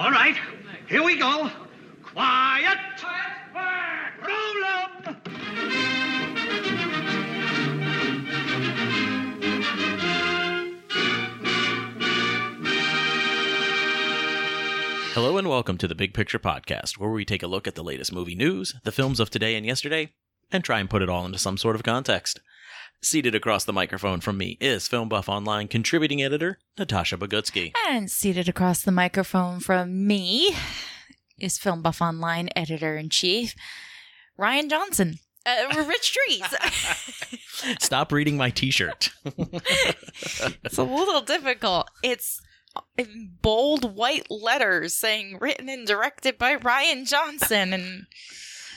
All right, here we go. Quiet. Roll 'em. Hello and welcome to the Big Picture Podcast, where we take a look at the latest movie news, the films of today and yesterday, and try and put it all into some sort of context. Seated across the microphone from me is Film Buff Online contributing editor Natasha Bogutsky. And seated across the microphone from me is Film Buff Online editor in chief, Rian Johnson. Uh, Rich Trees. Stop reading my T-shirt. it's a little difficult. It's in bold white letters saying written and directed by Rian Johnson. And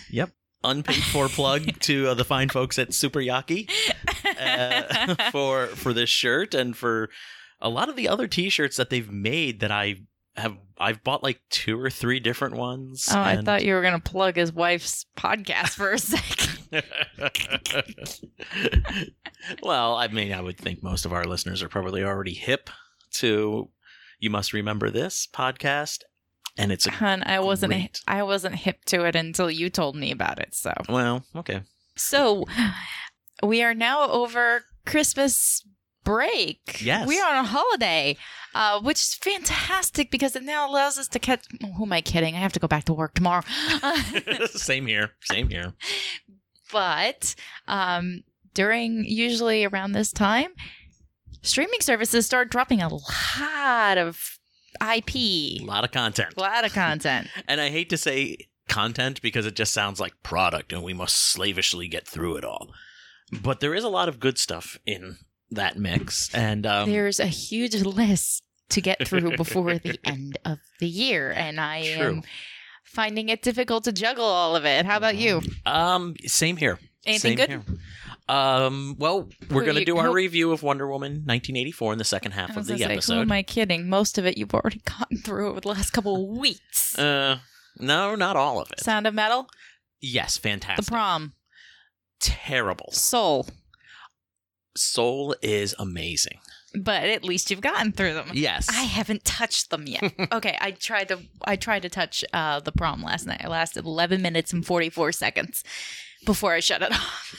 yep, unpaid for plug to uh, the fine folks at Super Yaki uh, for for this shirt and for a lot of the other T-shirts that they've made that I have I've bought like two or three different ones. oh, I thought you were going to plug his wife's podcast for a second. well, I mean, I would think most of our listeners are probably already hip to "You Must Remember This" podcast, and it's a Hun, I wasn't Great. I wasn't hip to it until you told me about it. So well, okay. So we are now over Christmas break. Yes. We are on a holiday, uh, which is fantastic because it now allows us to catch. Who am I kidding? I have to go back to work tomorrow. same here, same here. but um, during usually around this time, streaming services start dropping a lot of IP, A lot of content, a lot of content. and I hate to say content because it just sounds like product, and we must slavishly get through it all. But there is a lot of good stuff in that mix, and um, There's a huge list to get through before the end of the year, and I True. am finding it difficult to juggle all of it. How about you? um, same here. Anything Same good? here. Um, well, we're Who going to do our who- review of Wonder Woman 1984 in the second half of the say, who episode. am I kidding? Most of it you've already gotten through over the last couple of weeks. Uh, no, not all of it. Sound of Metal, yes, fantastic. The. Prom, Terrible. Soul, Soul is amazing. but at least you've gotten through them. Yes. I haven't touched them yet. okay, I tried to I tried to touch uh, the prom last night. I lasted 11 minutes and 44 seconds before I shut it off.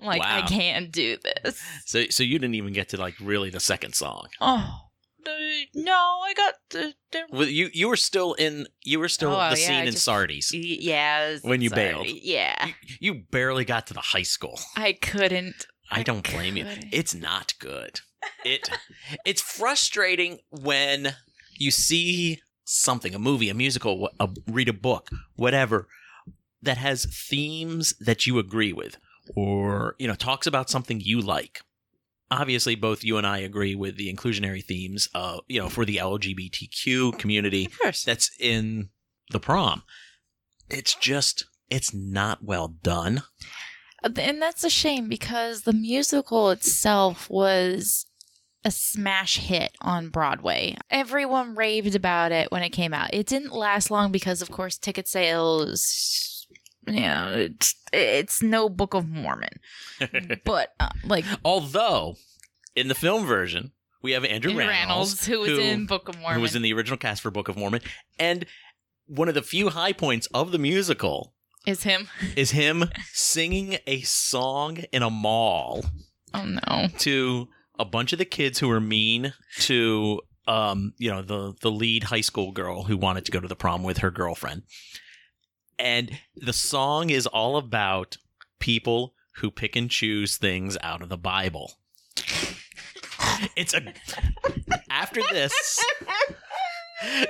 I'm like, I can't do this. so, so you didn't even get to like really the second song. Oh no, I got the, the Well, you you were still in you were still Oh, the yeah, scene I in just- Sardi's. Yeah. When you bailed. Yeah, You, you barely got to the high school. I couldn't. I don't blame you. couldn't. It's not good. It it's frustrating when you see something, a movie, a musical, a, read a book, whatever, that has themes that you agree with, or you know, talks about something you like. Obviously, both you and I agree with the inclusionary themes, uh, you know, for the LGBTQ community Of that's in the prom. It's just, it's not well done. And that's a shame because the musical itself was a smash hit on Broadway. Everyone raved about it when it came out. It didn't last long because, of course, ticket sales. You know, it's, it's no Book of Mormon, but uh, like Although, in the film version, we have Andrew Andrew Rannells, Rannells, who was in Book of Mormon, who was in the original cast for Book of Mormon, and one of the few high points of the musical is him. is him singing a song in a mall Oh no! to a bunch of the kids who were mean to um you know the the lead high school girl who wanted to go to the prom with her girlfriend and the song is all about people who pick and choose things out of the bible. It's a after this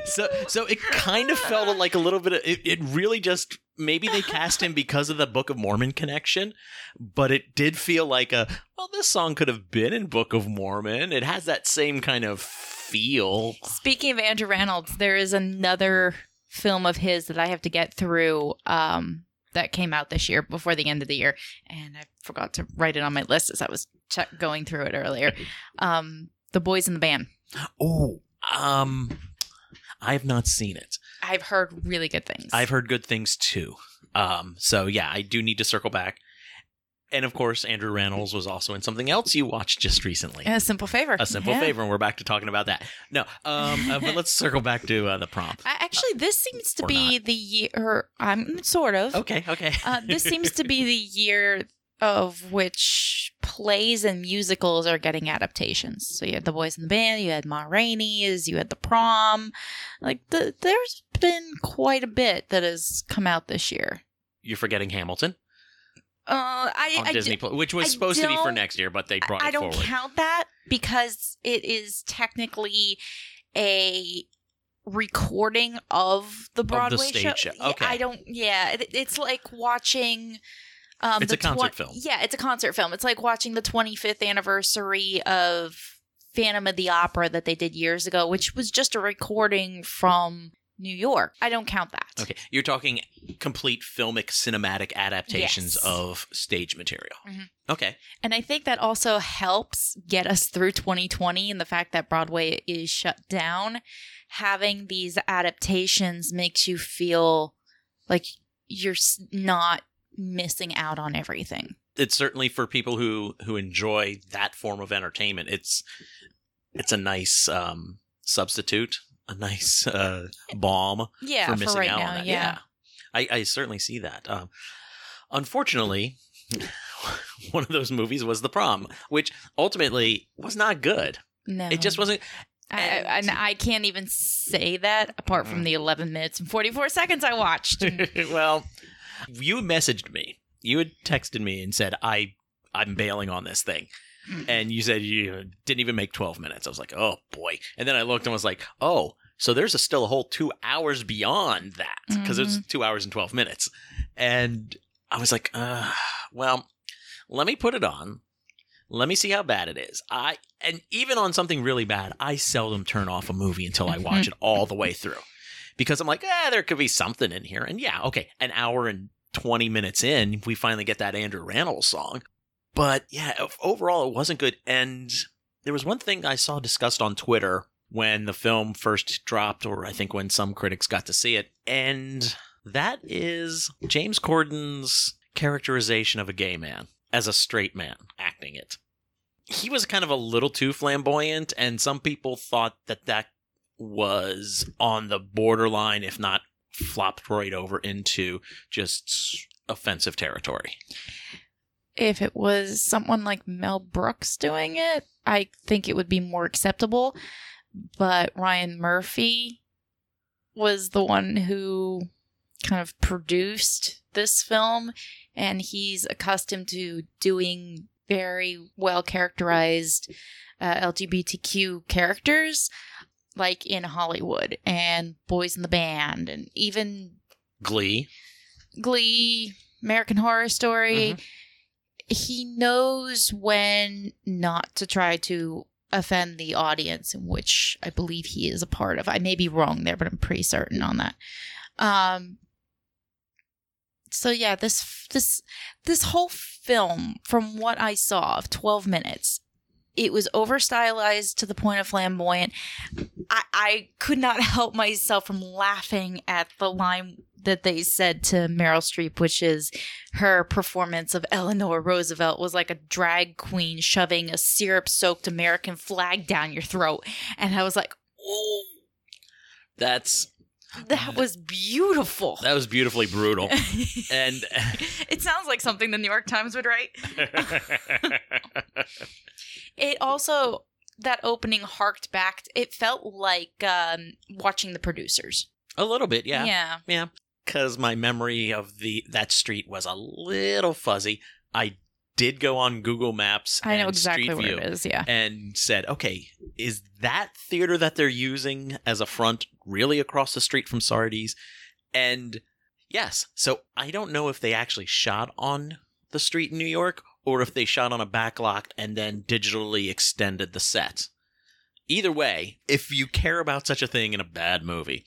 so so it kind of felt like a little bit of it, it really just maybe they cast him because of the book of mormon connection but it did feel like a well this song could have been in book of mormon. It has that same kind of feel. Speaking of Andrew Rannells, there is another film of his that I have to get through um, that came out this year before the end of the year, and I forgot to write it on my list as I was check- going through it earlier. Um, the Boys in the Band. oh um i have not seen it I've heard really good things. i've heard good things too um so yeah i do need to circle back And of course, Andrew Rannells was also in something else you watched just recently. A simple favor. A simple Yeah. favor, and we're back to talking about that. No, um, uh, but let's circle back to uh, the prom. I, actually, this seems to Or be the year. I'm sort of. Okay, okay. Uh, this seems to be the year of which plays and musicals are getting adaptations. So you had The Boys in the Band, you had Ma Rainey's, you had The Prom. Like, the, there's been quite a bit that has come out this year. You're forgetting Hamilton Uh, I, on I Disney d- which was I supposed to be for next year, but they brought I it don't forward. count that because it is technically a recording of the Broadway stage show. Yeah, Okay. I don't. Yeah, it, it's like watching. Um, It's the a concert film. Yeah, it's a concert film. It's like watching the 25th anniversary of Phantom of the Opera that they did years ago, which was just a recording from New York. I don't count that. Okay, you're talking complete filmic cinematic adaptations Yes. of stage material. Mhm. Okay, And I think that also helps get us through 2020 and the fact that Broadway is shut down. Having these adaptations makes you feel like you're not missing out on everything. it's certainly for people who who enjoy that form of entertainment. It's it's a nice um, substitute, a nice uh, balm Yeah, for for, missing right out now. on that. yeah. I, I certainly see that. Um, unfortunately, one of those movies was The Prom, which ultimately was not good. No. It just wasn't. I, I, and- I can't even say that apart from Mhm. the 11 minutes and 44 seconds I watched. well, you messaged me. You had texted me and said, "I I'm bailing on this thing." And you said you didn't even make 12 minutes. I was like, "Oh boy." And then I looked and was like, "Oh, so there's a, still a whole 2 hours beyond that because it was 2 hours and 12 minutes." And I was like, uh, well, let me put it on. Let me see how bad it is. I and even on something really bad, I seldom turn off a movie until I watch it all the way through. Because I'm like, eh, there could be something in here. And yeah, okay, an hour and 20 minutes in, we finally get that Andrew Rannells song. But yeah, overall, it wasn't good. And there was one thing I saw discussed on Twitter when the film first dropped, or I think when some critics got to see it. And that is James Corden's characterization of a gay man as a straight man acting it. He was kind of a little too flamboyant, and some people thought that that was on the borderline, if not flopped right over into just offensive territory. If it was someone like Mel Brooks doing it, I think it would be more acceptable. But Ryan Murphy was the one who kind of produced this film, and he's accustomed to doing very well characterized uh, LGBTQ characters, like in Hollywood and Boys in the Band, and even Glee. Glee, American Horror Story. Mhm. He knows when not to try to offend the audience, in which I believe he is a part of. I may be wrong there, but I'm pretty certain on that. Um. So yeah, this this this whole film, from what I saw of 12 minutes, it was over stylized to the point of flamboyant. I, I could not help myself from laughing at the line that they said to Meryl Streep, which is her performance of Eleanor Roosevelt was like a drag queen shoving a syrup soaked American flag down your throat. And I was like, oh, That's that was beautiful. that was beautifully brutal. And it sounds like something the New York Times would write. It also, that opening harked back, it felt like um, watching the producers. a little bit, yeah. Yeah. Yeah, because my memory of the that street was a little fuzzy. I did go on Google Maps. I know and exactly Street View it is. Yeah. And said, okay, is that theater that they're using as a front really across the street from Sardi's? And yes, so I don't know if they actually shot on the street in New York or if they shot on a backlot and then digitally extended the set. Either way, if you care about such a thing in a bad movie,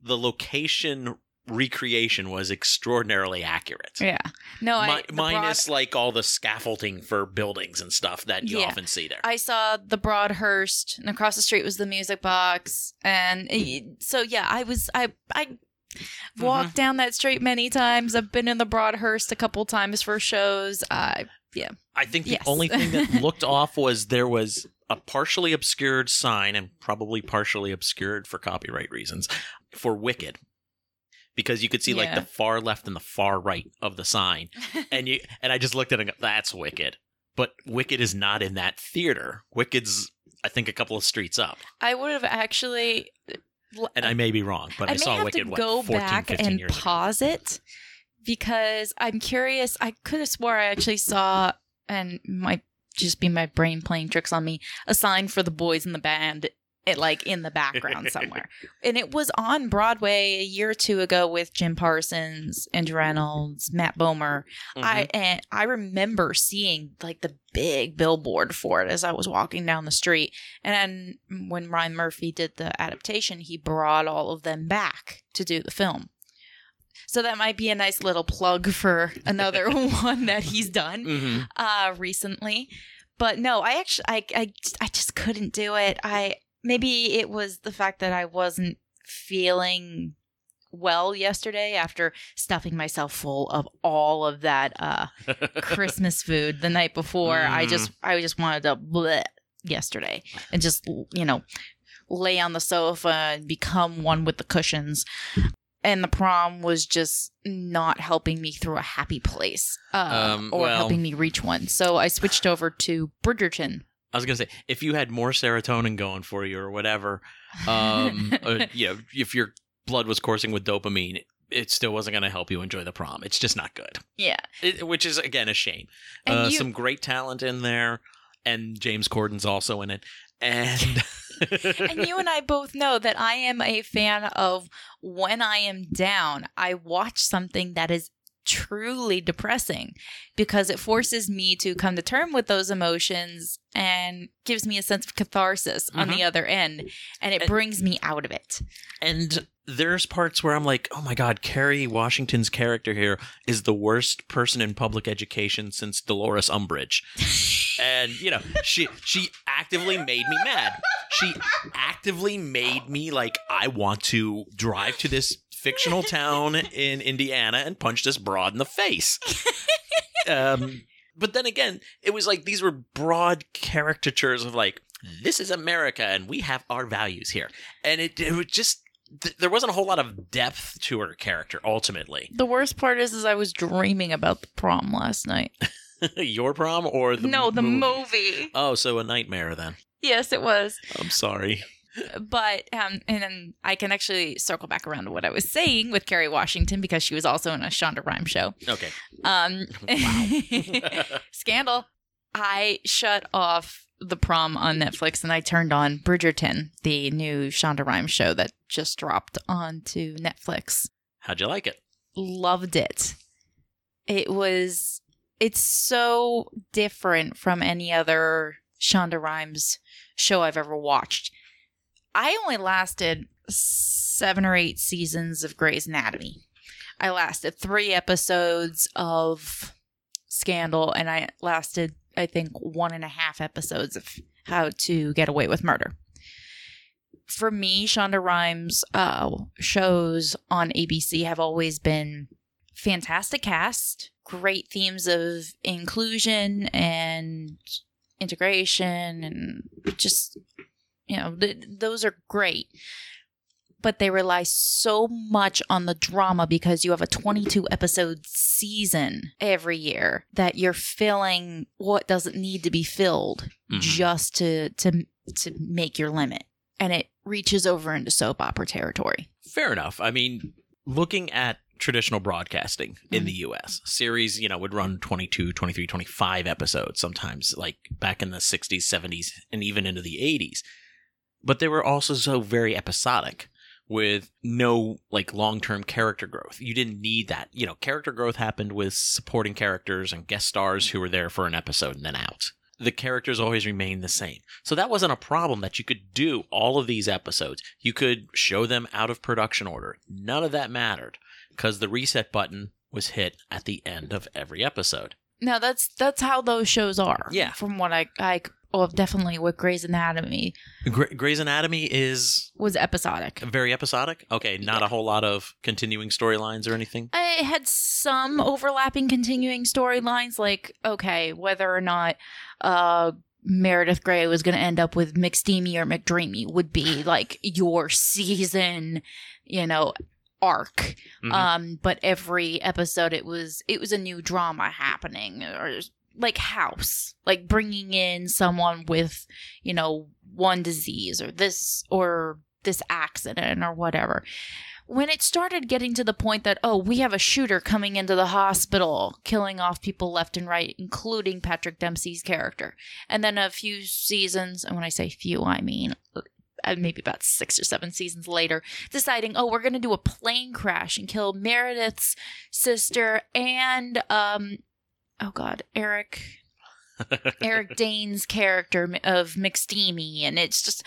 the location recreation was extraordinarily accurate. Yeah. No, I. Mi- minus broad- like all the scaffolding for buildings and stuff that you Yeah. often see there. I saw the Broadhurst, and across the street was the music box, and hmm. it- so yeah, I was I I I've walked down that street many times. I've been in the Broadhurst a couple times for shows. Uh, yeah. I think the Yes. only thing that looked off was there was a partially obscured sign and probably partially obscured for copyright reasons for Wicked. Because you could see like the far left and the far right of the sign. And you and I just looked at it and go, that's Wicked. But Wicked is not in that theater. Wicked's I think a couple of streets up. I would have actually. And I may be wrong, but I, I may saw have Wicked to what, go 14, back 15 and years ago. pause it because I'm curious. I could have swore I actually saw, and might just be my brain playing tricks on me, a sign for the boys in the band. It like in the background somewhere, and it was on Broadway a year or two ago with Jim Parsons, Andrew Rannells, Matt Bomer. I Mhm. and I remember seeing like the big billboard for it as I was walking down the street. And then when Ryan Murphy did the adaptation, he brought all of them back to do the film. So that might be a nice little plug for another one that he's done Mhm. uh recently. But no, I actually I I I just couldn't do it. I maybe it was the fact that I wasn't feeling well yesterday after stuffing myself full of all of that uh Christmas food the night before. I Mm. just I just wanted to bleh yesterday and just you know lay on the sofa and become one with the cushions. And the prom was just not helping me through a happy place, uh, Um, or well- helping me reach one. So I switched over to Bridgerton. I was gonna say if you had more serotonin going for you or whatever, um, uh, you know, if your blood was coursing with dopamine, it still wasn't gonna help you enjoy the prom. It's just not good. yeah, It, which is again a shame. Uh, you- some great talent in there, and James Corden's also in it. And and you and I both know that I am a fan of when I am down, I watch something that is truly depressing because it forces me to come to term with those emotions and gives me a sense of catharsis on the mm-hmm. other end and it And- brings me out of it. and there's parts where I'm like, oh my god, Kerry Washington's character here is the worst person in public education since Dolores Umbridge. and you know, she she actively made me mad. She actively made me like I want to drive to this fictional town in Indiana and punched this broad in the face. um but then again, it was like these were broad caricatures of like this is America and we have our values here. And it, it was just th- there wasn't a whole lot of depth to her character ultimately. The worst part is is I was dreaming about the prom last night. Your prom or the no, the movie? movie. Oh, so a nightmare then. Yes, it was. I'm sorry. But um and then I can actually circle back around to what I was saying with Kerry Washington because she was also in a Shonda Rhimes show. Okay. Um Scandal. I shut off the prom on Netflix and I turned on Bridgerton, the new Shonda Rhimes show that just dropped onto Netflix. How'd you like it? Loved it. It was it's so different from any other Shonda Rhimes show I've ever watched. I only lasted seven or eight seasons of Grey's Anatomy. I lasted three episodes of Scandal, and I lasted, I think, one and a half episodes of How to Get Away with Murder. For me, Shonda Rhimes uh, shows on ABC have always been fantastic cast, great themes of inclusion and integration, and just you know th- those are great but they rely so much on the drama because you have a 22 episode season every year that you're filling what doesn't need to be filled Mhm. just to to to make your limit and it reaches over into soap opera territory Fair enough. I mean, looking at traditional broadcasting in the US, series, you know, would run 22, 23, 25 episodes sometimes, like back in the 60s, 70s, and even into the 80s. But they were also so very episodic with no like long-term character growth. You didn't need that. You know, character growth happened with supporting characters and guest stars who were there for an episode and then out. The characters always remained the same. So that wasn't a problem that you could do all of these episodes. You could show them out of production order. None of that mattered because the reset button was hit at the end of every episode. no that's that's how those shows are Yeah. from what i i well, definitely with Grey's Anatomy Gra- Grey's Anatomy is was episodic. very episodic. Okay, not a whole lot of continuing storylines or anything. I had some overlapping continuing storylines, like okay, whether or not uh, Meredith Grey was going to end up with McSteamy or McDreamy would be like your season, you know, arc. Mhm. Um, but every episode, it was it was a new drama happening, or like House, like bringing in someone with you know one disease or this or this accident or whatever. When it started getting to the point that oh we have a shooter coming into the hospital killing off people left and right including patrick dempsey's character. And then a few seasons and when i say few i mean uh, maybe about six or seven seasons later deciding oh we're going to do a plane crash and kill meredith's sister and um oh god eric eric dane's character of mcsteamy and it's just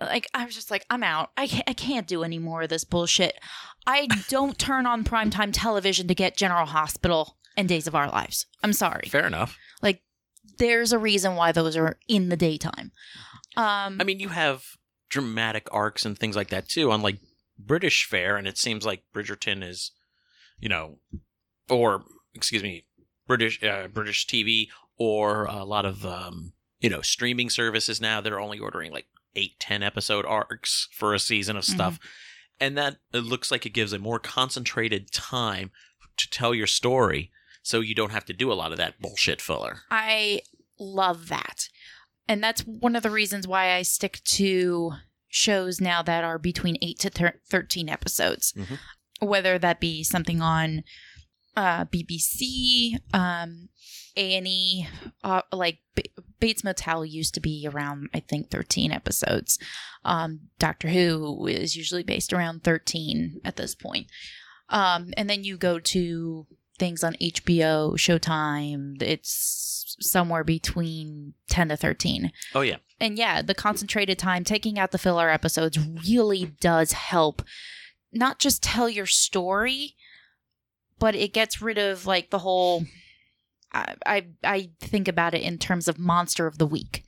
like I was just like I'm out. I can't, I can't do any more of this bullshit. I don't turn on primetime television to get General Hospital and Days of Our Lives. I'm sorry. Fair enough. Like there's a reason why those are in the daytime. Um I mean, you have dramatic arcs and things like that too, on like British fare, and it seems like Bridgerton is, you know, or excuse me, British uh, British TV or a lot of um, you know streaming services now. They're only ordering like eight, ten episode arcs for a season of stuff, and that it looks like it gives a more concentrated time to tell your story, so you don't have to do a lot of that bullshit filler. I love that. And that's one of the reasons why I stick to shows now that are between 8 to thir- 13 episodes. Mhm. Whether that be something on uh, BBC, um, A&E, uh, like B- Bates Motel used to be around, I think, 13 episodes. Um, Doctor Who is usually based around 13 at this point. Um, and then you go to things on HBO, Showtime. It's somewhere between 10 to 13. Oh yeah, And yeah, the concentrated time, taking out the filler episodes really does help not just tell your story, but it gets rid of like the whole. I, I, I think about it in terms of monster of the week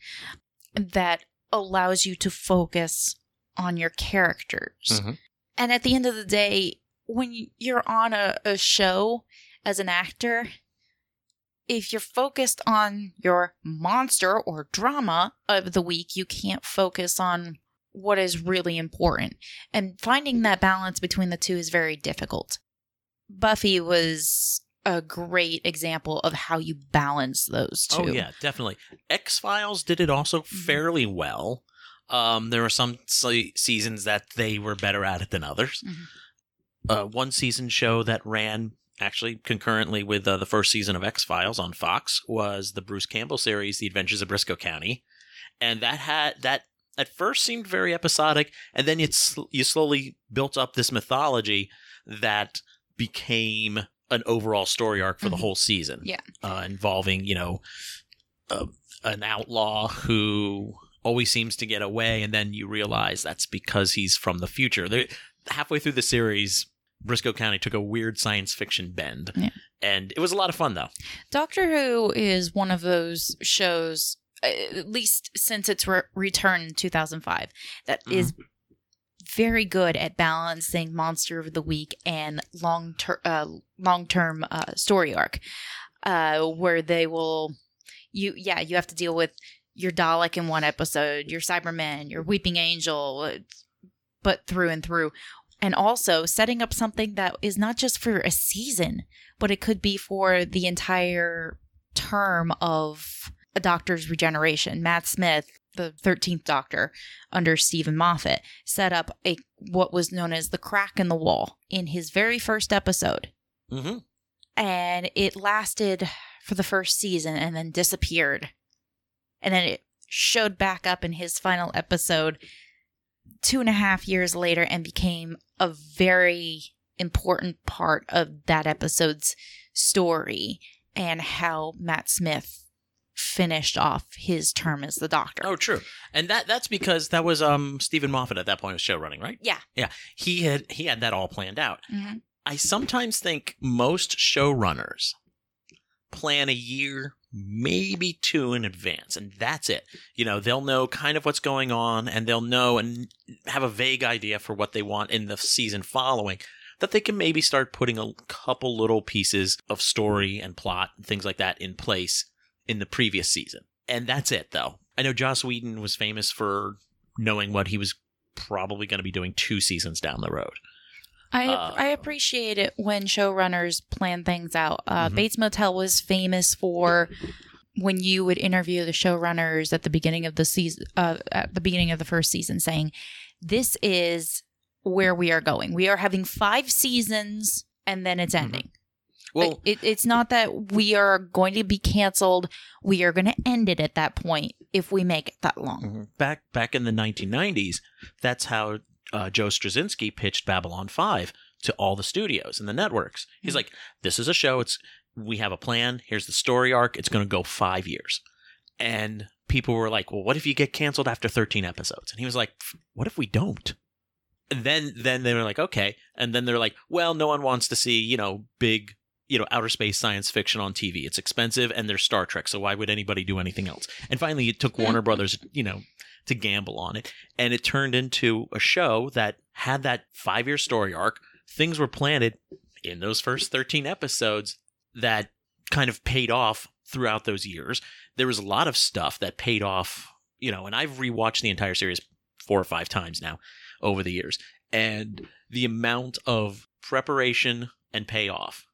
that allows you to focus on your characters. Mhm. And at the end of the day, when you're on a, a show as an actor, if you're focused on your monster or drama of the week, you can't focus on what is really important. And finding that balance between the two is very difficult. Buffy was a great example of how you balance those two. Oh yeah, definitely. X Files did it also Mm-hmm. fairly well. Um, there were some se- seasons that they were better at it than others. Mhm. Uh, one season show that ran actually concurrently with uh, the first season of X Files on Fox was the Bruce Campbell series, The Adventures of Brisco County, and that had that at first seemed very episodic, and then it's you slowly built up this mythology that became an overall story arc for the Mhm. whole season. Yeah. uh, involving you know uh, an outlaw who always seems to get away, and then you realize that's because he's from the future. They, halfway through the series, Brisco County took a weird science fiction bend, Yeah. and it was a lot of fun though. Doctor Who is one of those shows, uh, at least since its re- return in 2005, that is very good at balancing monster of the week and long ter- uh, long term uh, story arc, uh, where they will you yeah you have to deal with your Dalek in one episode, your Cyberman, your Weeping Angel, uh, but through and through. And also setting up something that is not just for a season, but it could be for the entire term of a doctor's regeneration. Matt Smith, the 13th doctor under Steven Moffat, set up a what was known as the crack in the wall in his very first episode. Mm-hmm. And it lasted for the first season and then disappeared. And then it showed back up in his final episode two and a half years later and became a very important part of that episode's story and how Matt Smith finished off his term as the doctor. Oh, true. And that that's because that was um Steven Moffat at that point was show running, right? Yeah. Yeah. He had he had that all planned out. Mhm. I sometimes think most showrunners plan a year, maybe two in advance, and that's it. You know, they'll know kind of what's going on, and they'll know and have a vague idea for what they want in the season following. That they can maybe start putting a couple little pieces of story and plot and things like that in place in the previous season. And that's it, though. I know Joss Whedon was famous for knowing what he was probably going to be doing two seasons down the road. I Uh, I appreciate it when showrunners plan things out. Uh, Mhm. Bates Motel was famous for when you would interview the showrunners at the beginning of the season, uh, at the beginning of the first season, saying, "This is where we are going. We are having five seasons, and then it's Mhm. ending. Well, it, it's not that we are going to be canceled. We are going to end it at that point if we make it that long. Mhm. back back in the 1990s, that's how uh, Joe Straczynski pitched Babylon 5 to all the studios and the networks. He's Mhm. like, "This is a show. It's we have a plan. Here's the story arc. It's going to go 5 years." And people were like, "Well, what if you get canceled after 13 episodes?" And he was like, "What if we don't?" And then then they were like, "Okay." And then they're like, "Well, no one wants to see, you know, big you know, outer space science fiction on TV. It's expensive and there's Star Trek, so why would anybody do anything else? And finally, it took Warner Brothers, you know, to gamble on it. And it turned into a show that had that five year story arc. Things were planted in those first 13 episodes that kind of paid off throughout those years. There was a lot of stuff that paid off, you know, and I've rewatched the entire series four or five times now over the years. And the amount of preparation and payoff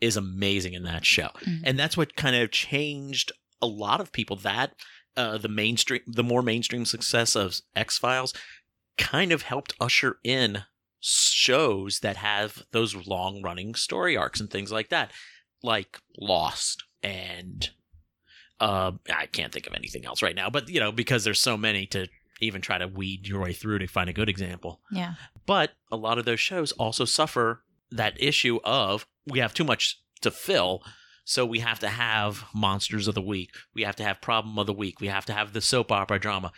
is amazing in that show. Mhm. And that's what kind of changed a lot of people that uh, the mainstream the more mainstream success of X-Files kind of helped usher in shows that have those long running story arcs and things like that like Lost and uh I can't think of anything else right now but you know because there's so many to even try to weed your way through to find a good example Yeah. but a lot of those shows also suffer that issue of we have too much to fill. So we have to have monsters of the week. We have to have problem of the week. We have to have the soap opera drama.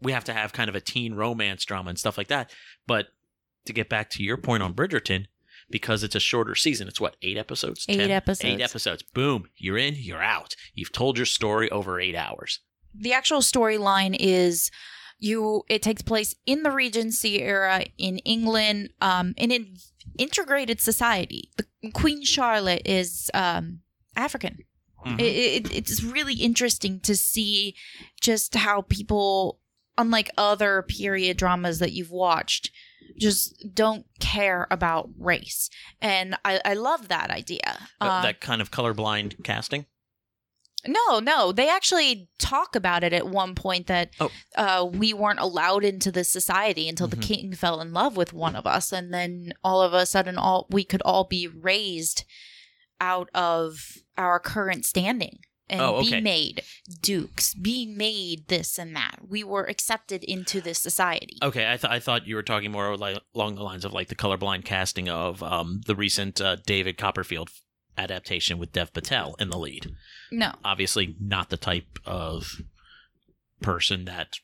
We have to have kind of a teen romance drama and stuff like that. But to get back to your point on Bridgerton, because it's a shorter season, it's what, eight episodes? Eight episodes. Eight episodes. Boom. You're in, you're out. You've told your story over eight hours. the actual storyline is you it takes place in the regency era in england um in an integrated society the queen charlotte is um african Mhm. it, it, it's really interesting to see just how people unlike other period dramas that you've watched just don't care about race and i, I love that idea Uh, Um, that kind of colorblind casting. No, no. They actually talk about it at one point that Oh. uh, we weren't allowed into this society until Mhm. the king fell in love with one of us, and then all of a sudden, all we could all be raised out of our current standing and Oh, be made dukes, be made this and that. We were accepted into this society. Okay, I, th- I thought you were talking more like along the lines of like the colorblind casting of um, the recent uh, David Copperfield adaptation with Dev Patel in the lead. No, Obviously, not the type of person that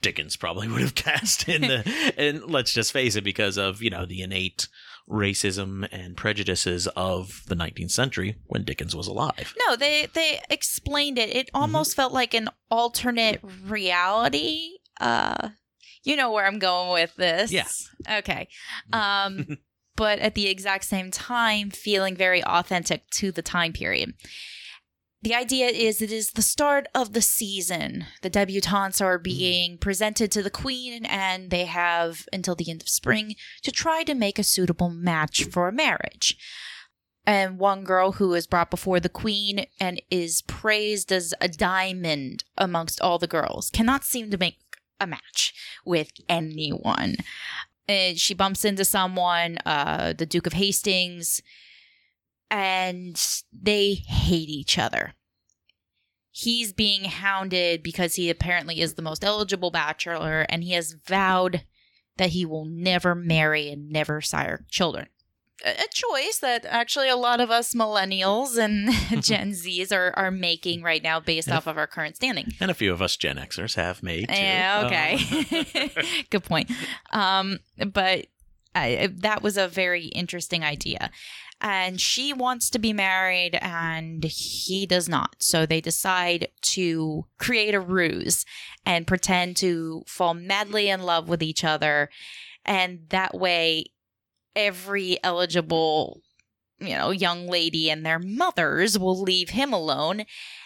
Dickens probably would have cast in the. and let's just face it, because of you know the innate racism and prejudices of the 19th century when Dickens was alive. no. They they explained it. Mm-hmm. It almost felt like an alternate reality. Uh, you know where I'm going with this. Yeah. Okay. Um, but at the exact same time, feeling very authentic to the time period. The idea is it is the start of the season. The debutantes are mm. being presented to the queen, and they have until the end of spring to try to make a suitable match for a marriage. And one girl who is brought before the queen and is praised as a diamond amongst all the girls cannot seem to make a match with anyone. And she bumps into someone, uh, the Duke of Hastings, and they hate each other. He's being hounded because he apparently is the most eligible bachelor, and he has vowed that he will never marry and never sire children. A choice that actually a lot of us millennials and Gen Zs are, are making right now based off of our current standing. And a few of us Gen Xers have made too. Yeah, okay. Um, Good point. Um, but I, that was a very interesting idea. And she wants to be married and he does not. So they decide to create a ruse and pretend to fall madly in love with each other. And that way, every eligible you know, young lady and their mothers will leave him alone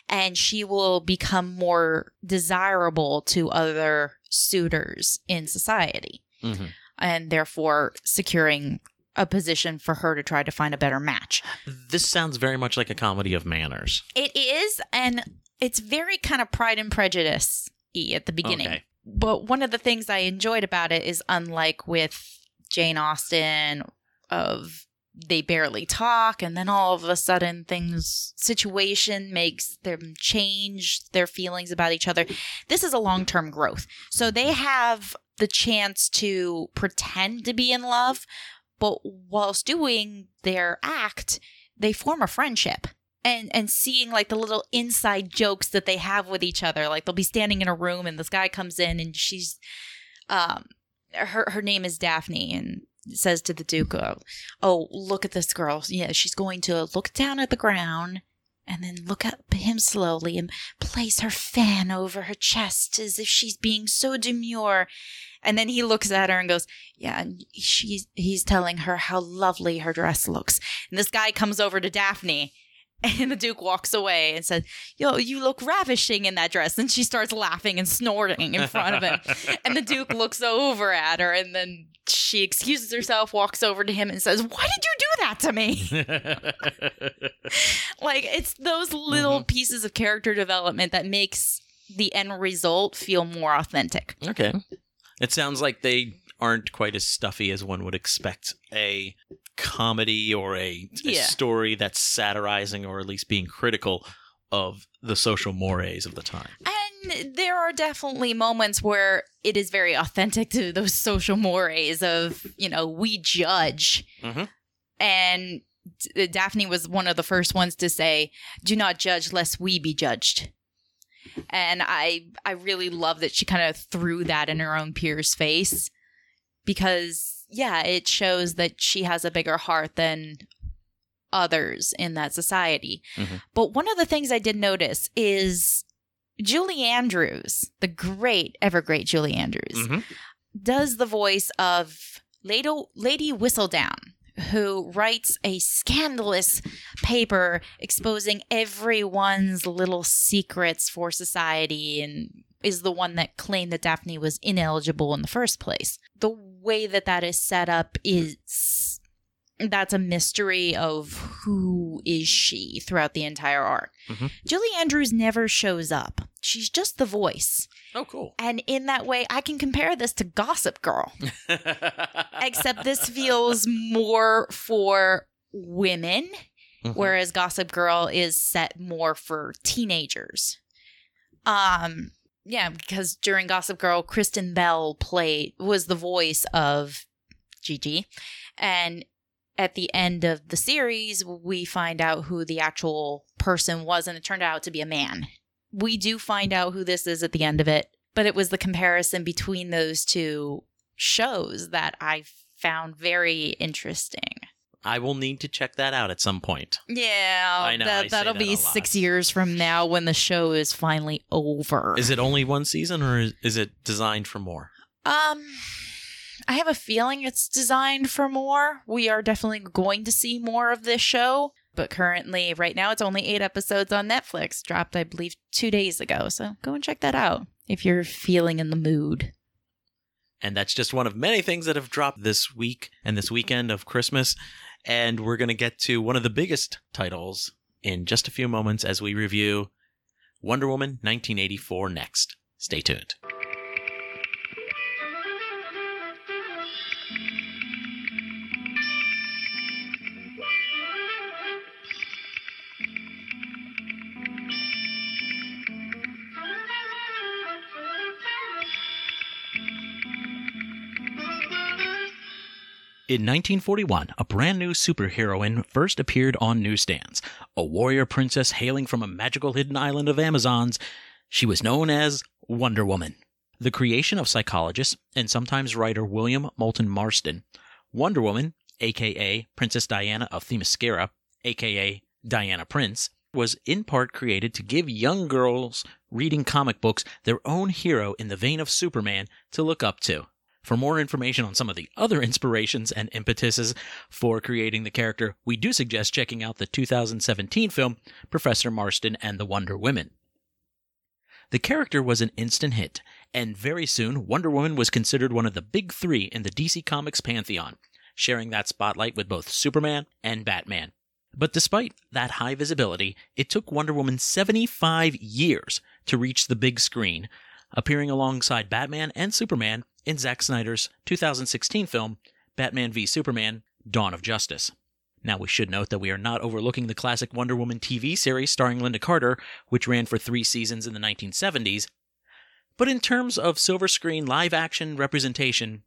and she will become more desirable to other suitors in society hmm and therefore securing a position for her to try to find a better match. This sounds very much like a comedy of manners. It is, and it's very kind of Pride and Prejudice at the beginning. Okay. But one of the things I enjoyed about it is unlike with Jane Austen of they barely talk and then all of a sudden things situation makes them change their feelings about each other. This is a long-term growth. So they have the chance to pretend to be in love, but whilst doing their act, they form a friendship. And and seeing like the little inside jokes that they have with each other. Like they'll be standing in a room and this guy comes in and she's um her her name is Daphne and says to the Duke, oh, oh, look at this girl. Yeah, she's going to look down at the ground and then look up at him slowly and place her fan over her chest as if she's being so demure. And then he looks at her and goes, "Yeah." And she's he's telling her how lovely her dress looks. And this guy comes over to Daphne, and the Duke walks away and says, "Yo, you look ravishing in that dress." And she starts laughing and snorting in front of him. and the Duke looks over at her, and then she excuses herself, walks over to him, and says, "Why did you do that to me?" like it's those little mm-hmm. pieces of character development that makes the end result feel more authentic. okay. It sounds like they aren't quite as stuffy as one would expect a comedy or a, a Yeah. story that's satirizing or at least being critical of the social mores of the time. And there are definitely moments where it is very authentic to those social mores of, you know, we judge. Mhm. And Daphne was one of the first ones to say, "Do not judge lest we be judged." And I I really love that she kind of threw that in her own peer's face because yeah, it shows that she has a bigger heart than others in that society. Mhm. But one of the things I did notice is Julie Andrews, the great, ever great Julie Andrews, Mhm. does the voice of Lady, Lady Whistledown, who writes a scandalous paper exposing everyone's little secrets for society and is the one that claimed that Daphne was ineligible in the first place. The way that that is set up is that's a mystery of who is she throughout the entire arc. Mhm. Julie Andrews never shows up. She's just the voice. Oh, cool. And in that way, I can compare this to Gossip Girl, except this feels more for women, Mhm. whereas Gossip Girl is set more for teenagers. Um, yeah, because during Gossip Girl, Kristen Bell played was the voice of Gigi, and at the end of the series, we find out who the actual person was, and it turned out to be a man. We do find out who this is at the end of it, but it was the comparison between those two shows that I found very interesting. I will need to check that out at some point. Yeah, I know, That, say that'll that be six years from now when the show is finally over. Is it only one season or is, is it designed for more? Um, I have a feeling it's designed for more. We are definitely going to see more of this show, but currently, right now, it's only eight episodes on Netflix. Dropped, I believe, two days ago. So go and check that out if you're feeling in the mood. And that's just one of many things that have dropped this week and this weekend of Christmas. And we're going to get to one of the biggest titles in just a few moments as we review Wonder Woman 1984 next. Stay tuned. In 1941, a brand new superheroine first appeared on newsstands. A warrior princess hailing from a magical hidden island of Amazons, she was known as Wonder Woman. The creation of psychologist and sometimes writer William Moulton Marston, Wonder Woman, aka Princess Diana of Themyscira, aka Diana Prince, was in part created to give young girls reading comic books their own hero in the vein of Superman to look up to. For more information on some of the other inspirations and impetuses for creating the character, we do suggest checking out the 2017 film Professor Marston and the Wonder Women. The character was an instant hit, and very soon Wonder Woman was considered one of the big three in the DC Comics pantheon, sharing that spotlight with both Superman and Batman. But despite that high visibility, it took Wonder Woman 75 years to reach the big screen, appearing alongside Batman and Superman in Zack Snyder's 2016 film, Batman v Superman Dawn of Justice. Now, we should note that we are not overlooking the classic Wonder Woman TV series starring Lynda Carter, which ran for three seasons in the 1970s. But in terms of silver screen live action representation,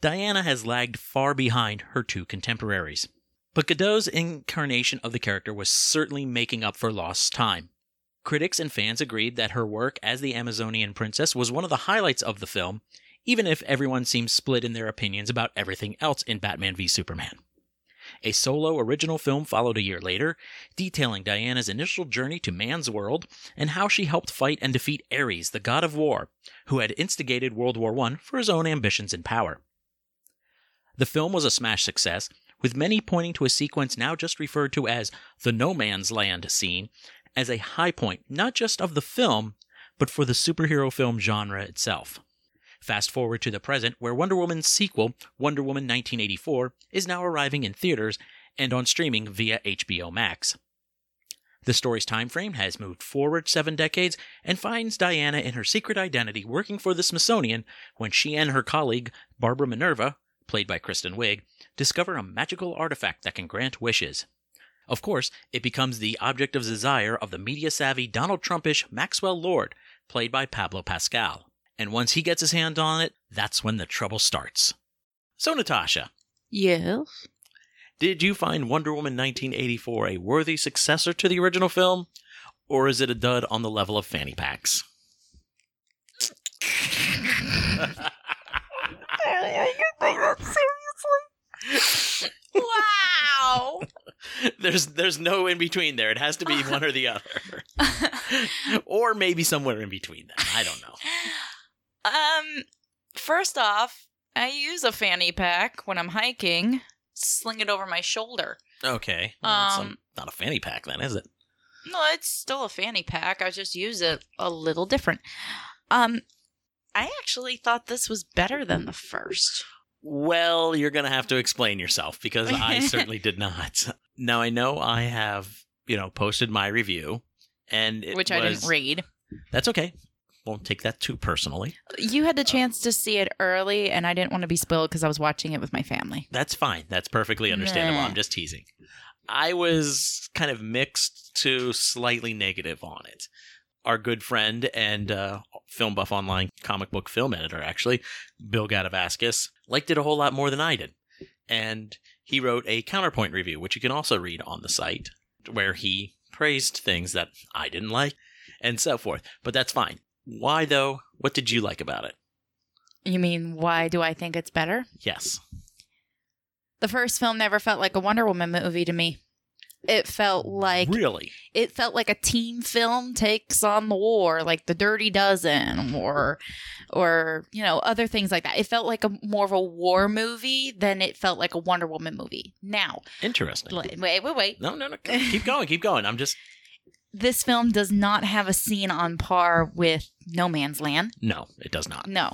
Diana has lagged far behind her two contemporaries. But Gadot's incarnation of the character was certainly making up for lost time. Critics and fans agreed that her work as the Amazonian princess was one of the highlights of the film, even if everyone seems split in their opinions about everything else in Batman v Superman. A solo original film followed a year later, detailing Diana's initial journey to man's world and how she helped fight and defeat Ares, the god of war, who had instigated World War I for his own ambitions and power. The film was a smash success, with many pointing to a sequence now just referred to as the No Man's Land scene as a high point not just of the film, but for the superhero film genre itself. Fast forward to the present, where Wonder Woman's sequel, Wonder Woman 1984, is now arriving in theaters and on streaming via HBO Max. The story's time frame has moved forward seven decades and finds Diana in her secret identity working for the Smithsonian when she and her colleague, Barbara Minerva, played by Kristen Wiig, discover a magical artifact that can grant wishes. Of course, it becomes the object of desire of the media savvy Donald Trumpish Maxwell Lord, played by Pablo Pascal. And once he gets his hand on it, that's when the trouble starts. So, Natasha, Yes. did you find Wonder Woman 1984 a worthy successor to the original film? Or is it a dud on the level of fanny packs? Seriously. wow. there's there's no in between there. It has to be one or the other. or maybe somewhere in between them. I don't know. Um, first off, I use a fanny pack when I'm hiking. Sling it over my shoulder. Okay. Well, it's, Um, not a fanny pack then, is it? No, it's still a fanny pack. I just use it a little different. Um, I actually thought this was better than the first. Well, you're going to have to explain yourself because I certainly did not. Now, I know I have, you know, posted my review and it which I didn't read. That's okay. Won't take that too personally. You had the chance to see it early, and I didn't want to be spoiled because I was watching it with my family. That's fine. That's perfectly understandable. Nah. I'm just teasing. I was kind of mixed to slightly negative on it. Our good friend and uh, Film Buff Online comic book film editor, actually, Bill Gadavaskis, liked it a whole lot more than I did. And he wrote a counterpoint review, which you can also read on the site, where he praised things that I didn't like and so forth. But that's fine. Why, though? What did you like about it? You mean why do I think it's better? Yes. The first film never felt like a Wonder Woman movie to me. It felt like really? it felt like a team film takes on the war, like The Dirty Dozen, or or you know other things like that. It felt like a more of a war movie than it felt like a Wonder Woman movie. Now, Interesting. wait, wait, wait, wait. No, no, no. Keep going. Keep going. I'm just. This film does not have a scene on par with No Man's Land. No, it does not. No.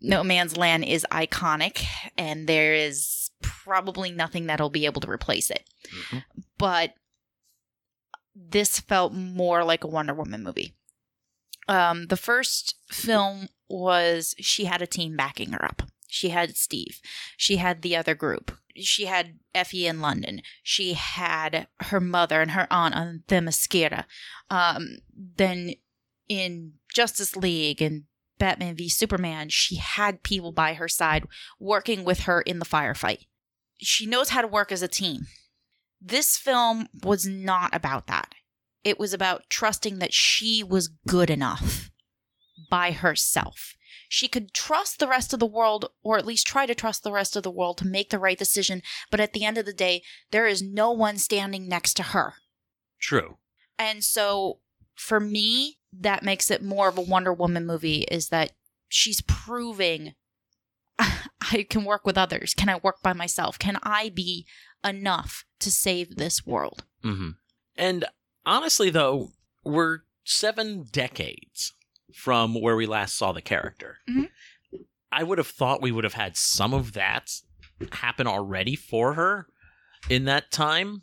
No Man's Land is iconic, and there is probably nothing that'll be able to replace it. Mhm. But this felt more like a Wonder Woman movie. Um, the first film was she had a team backing her up. She had Steve. She had the other group. She had Effie in London. She had her mother and her aunt on Themyscira. Um, then in Justice League and Batman v Superman, she had people by her side working with her in the firefight. She knows how to work as a team. This film was not about that. It was about trusting that she was good enough by herself. She could trust the rest of the world, or at least try to trust the rest of the world to make the right decision. But at the end of the day, there is no one standing next to her. True. And so for me, that makes it more of a Wonder Woman movie is that she's proving I can work with others. Can I work by myself? Can I be enough to save this world? hmm And honestly, though, we're seven decades from where we last saw the character. Mhm. I would have thought we would have had some of that happen already for her in that time.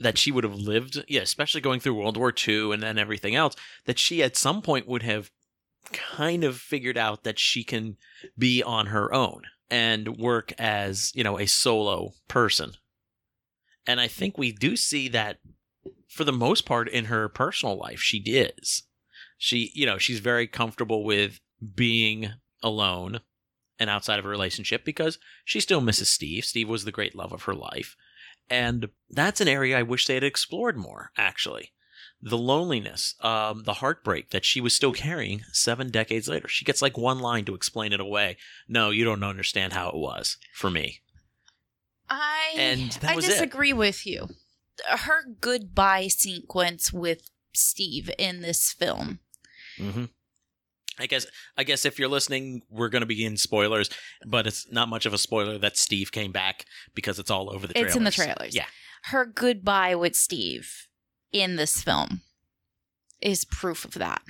That she would have lived, yeah, especially going through World War II and then everything else, that she at some point would have kind of figured out that she can be on her own and work as, you know, a solo person. And I think we do see that for the most part in her personal life she is she you know she's very comfortable with being alone and outside of a relationship because she still misses steve steve was the great love of her life and that's an area i wish they had explored more actually the loneliness um, the heartbreak that she was still carrying seven decades later she gets like one line to explain it away no you don't understand how it was for me I And I was it. disagree with you. Her goodbye sequence with Steve in this film. Hmm I guess I guess if you're listening, we're going to begin spoilers, but it's not much of a spoiler that Steve came back because it's all over the trailers. It's in the trailers. Yeah. Her goodbye with Steve in this film is proof of that.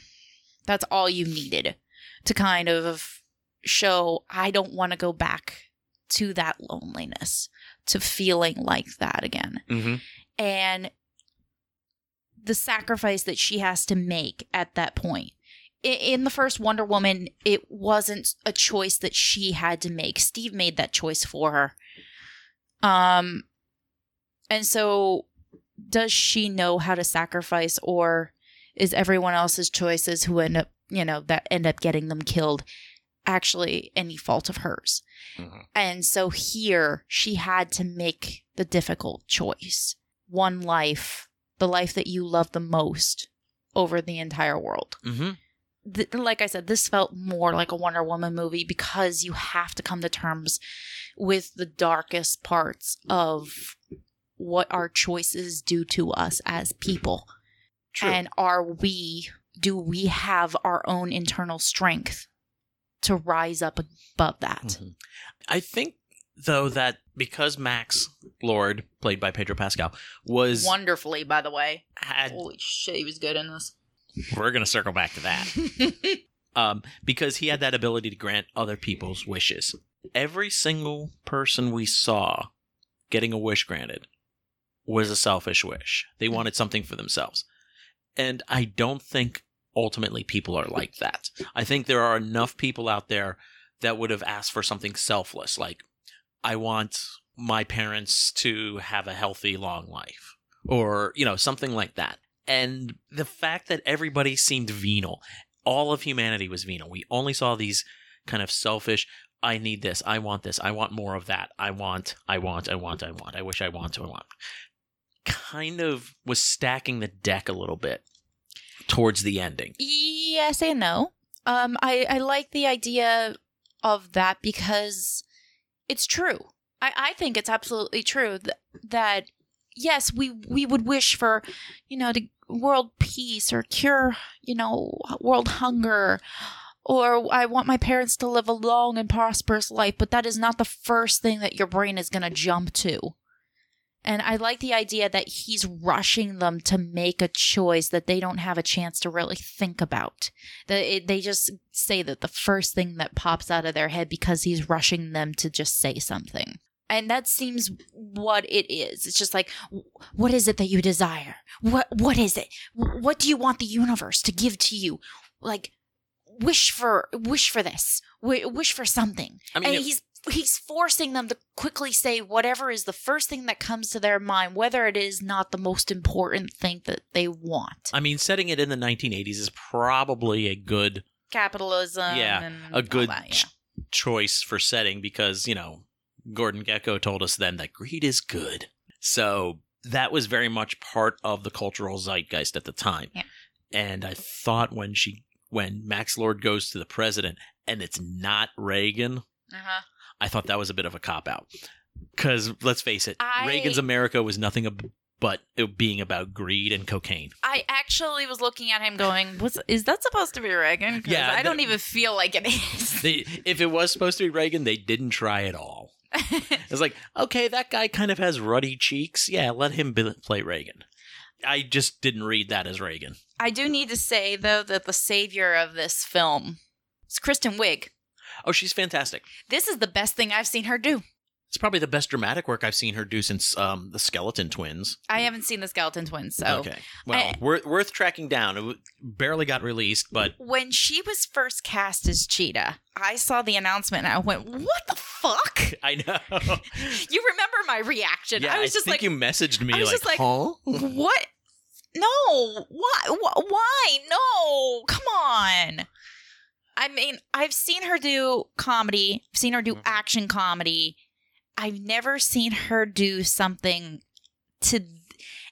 That's all you needed to kind of show I don't want to go back to that loneliness, to feeling like that again. hmm and the sacrifice that she has to make at that point. In the first Wonder Woman, it wasn't a choice that she had to make. Steve made that choice for her. Um and so does she know how to sacrifice or is everyone else's choices who end up, you know, that end up getting them killed actually any fault of hers? Mhm. And so here she had to make the difficult choice. One life, the life that you love the most over the entire world. hmm Th- like I said, this felt more like a Wonder Woman movie because you have to come to terms with the darkest parts of what our choices do to us as people. True. And are we, do we have our own internal strength to rise up above that? Mhm. I think though that because Max Lord, played by Pedro Pascal, was Wonderfully, by the way. had Holy shit, he was good in this. We're going to circle back to that. um, because he had that ability to grant other people's wishes. Every single person we saw getting a wish granted was a selfish wish. They wanted something for themselves. And I don't think ultimately people are like that. I think there are enough people out there that would have asked for something selfless, like, I want my parents to have a healthy, long life, or, you know, something like that. And the fact that everybody seemed venal, all of humanity was venal. We only saw these kind of selfish, I need this, I want this, I want more of that, I want, I want, I want, I want, I wish I want to, I want. Kind of was stacking the deck a little bit towards the ending. yes and no. Um, I, I like the idea of that because it's true. I, I think it's absolutely true that, that yes, we we would wish for, you know, the world peace or cure, you know, world hunger, or I want my parents to live a long and prosperous life, but that is not the first thing that your brain is going to jump to. And I like the idea that he's rushing them to make a choice that they don't have a chance to really think about. That they just say that the first thing that pops out of their head because he's rushing them to just say something. And that seems what it is. It's just like, what is it that you desire? What what is it? What do you want the universe to give to you? Like, wish for wish for this. Wish for something. I mean, and he's he's forcing them to quickly say whatever is the first thing that comes to their mind, whether it is not the most important thing that they want. I mean, setting it in the 1980s is probably a good Capitalism. Yeah, and a good that, ch- choice for setting because, you know, Gordon Gekko told us then that greed is good. So that was very much part of the cultural zeitgeist at the time. Yeah. And I thought when she when Max Lord goes to the president and it's not Reagan, Uh-huh. I thought that was a bit of a cop out. Because let's face it, I- Reagan's America was nothing ab- but it being about greed and cocaine. I actually was looking at him going, "Was is that supposed to be Reagan?" Yeah, I don't even feel like it is. They, if it was supposed to be Reagan, they didn't try at all. It's like, okay, that guy kind of has ruddy cheeks. Yeah, let him be- play Reagan. I just didn't read that as Reagan. I do need to say though that the savior of this film is Kristen Wiig. Oh, she's fantastic. This is the best thing I've seen her do. It's probably the best dramatic work I've seen her do since um, the Skeleton Twins. I haven't seen the Skeleton Twins, so Okay, well, I- worth worth tracking down. It w- barely got released, but when she was first cast as Cheetah, I saw the announcement and I went, "What the fuck?" I know. You remember my reaction? yeah, I was just think like, you messaged me I was like, just like, huh? "What? No, why? Why? No, come on." I mean, I've seen her do comedy. I've seen her do Mhm. action comedy. I've never seen her do something to,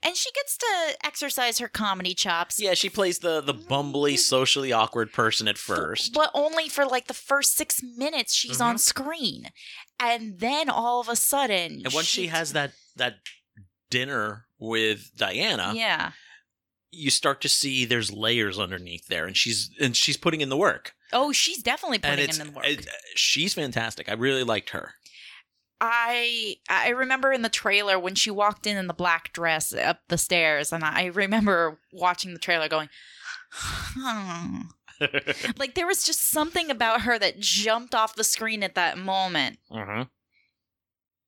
and she gets to exercise her comedy chops. Yeah, she plays the the bumbly, socially awkward person at first. But only for like the first six minutes she's on Mhm. screen. And then all of a sudden. And once she has that that dinner with Diana, Yeah. you start to see there's layers underneath there, and she's and she's putting in the work. Oh, she's definitely putting in the work. it- she's fantastic. I really liked her. I I remember in the trailer when she walked in in the black dress up the stairs, and I remember watching the trailer going, hmm. like there was just something about her that jumped off the screen at that moment. mm-hmm.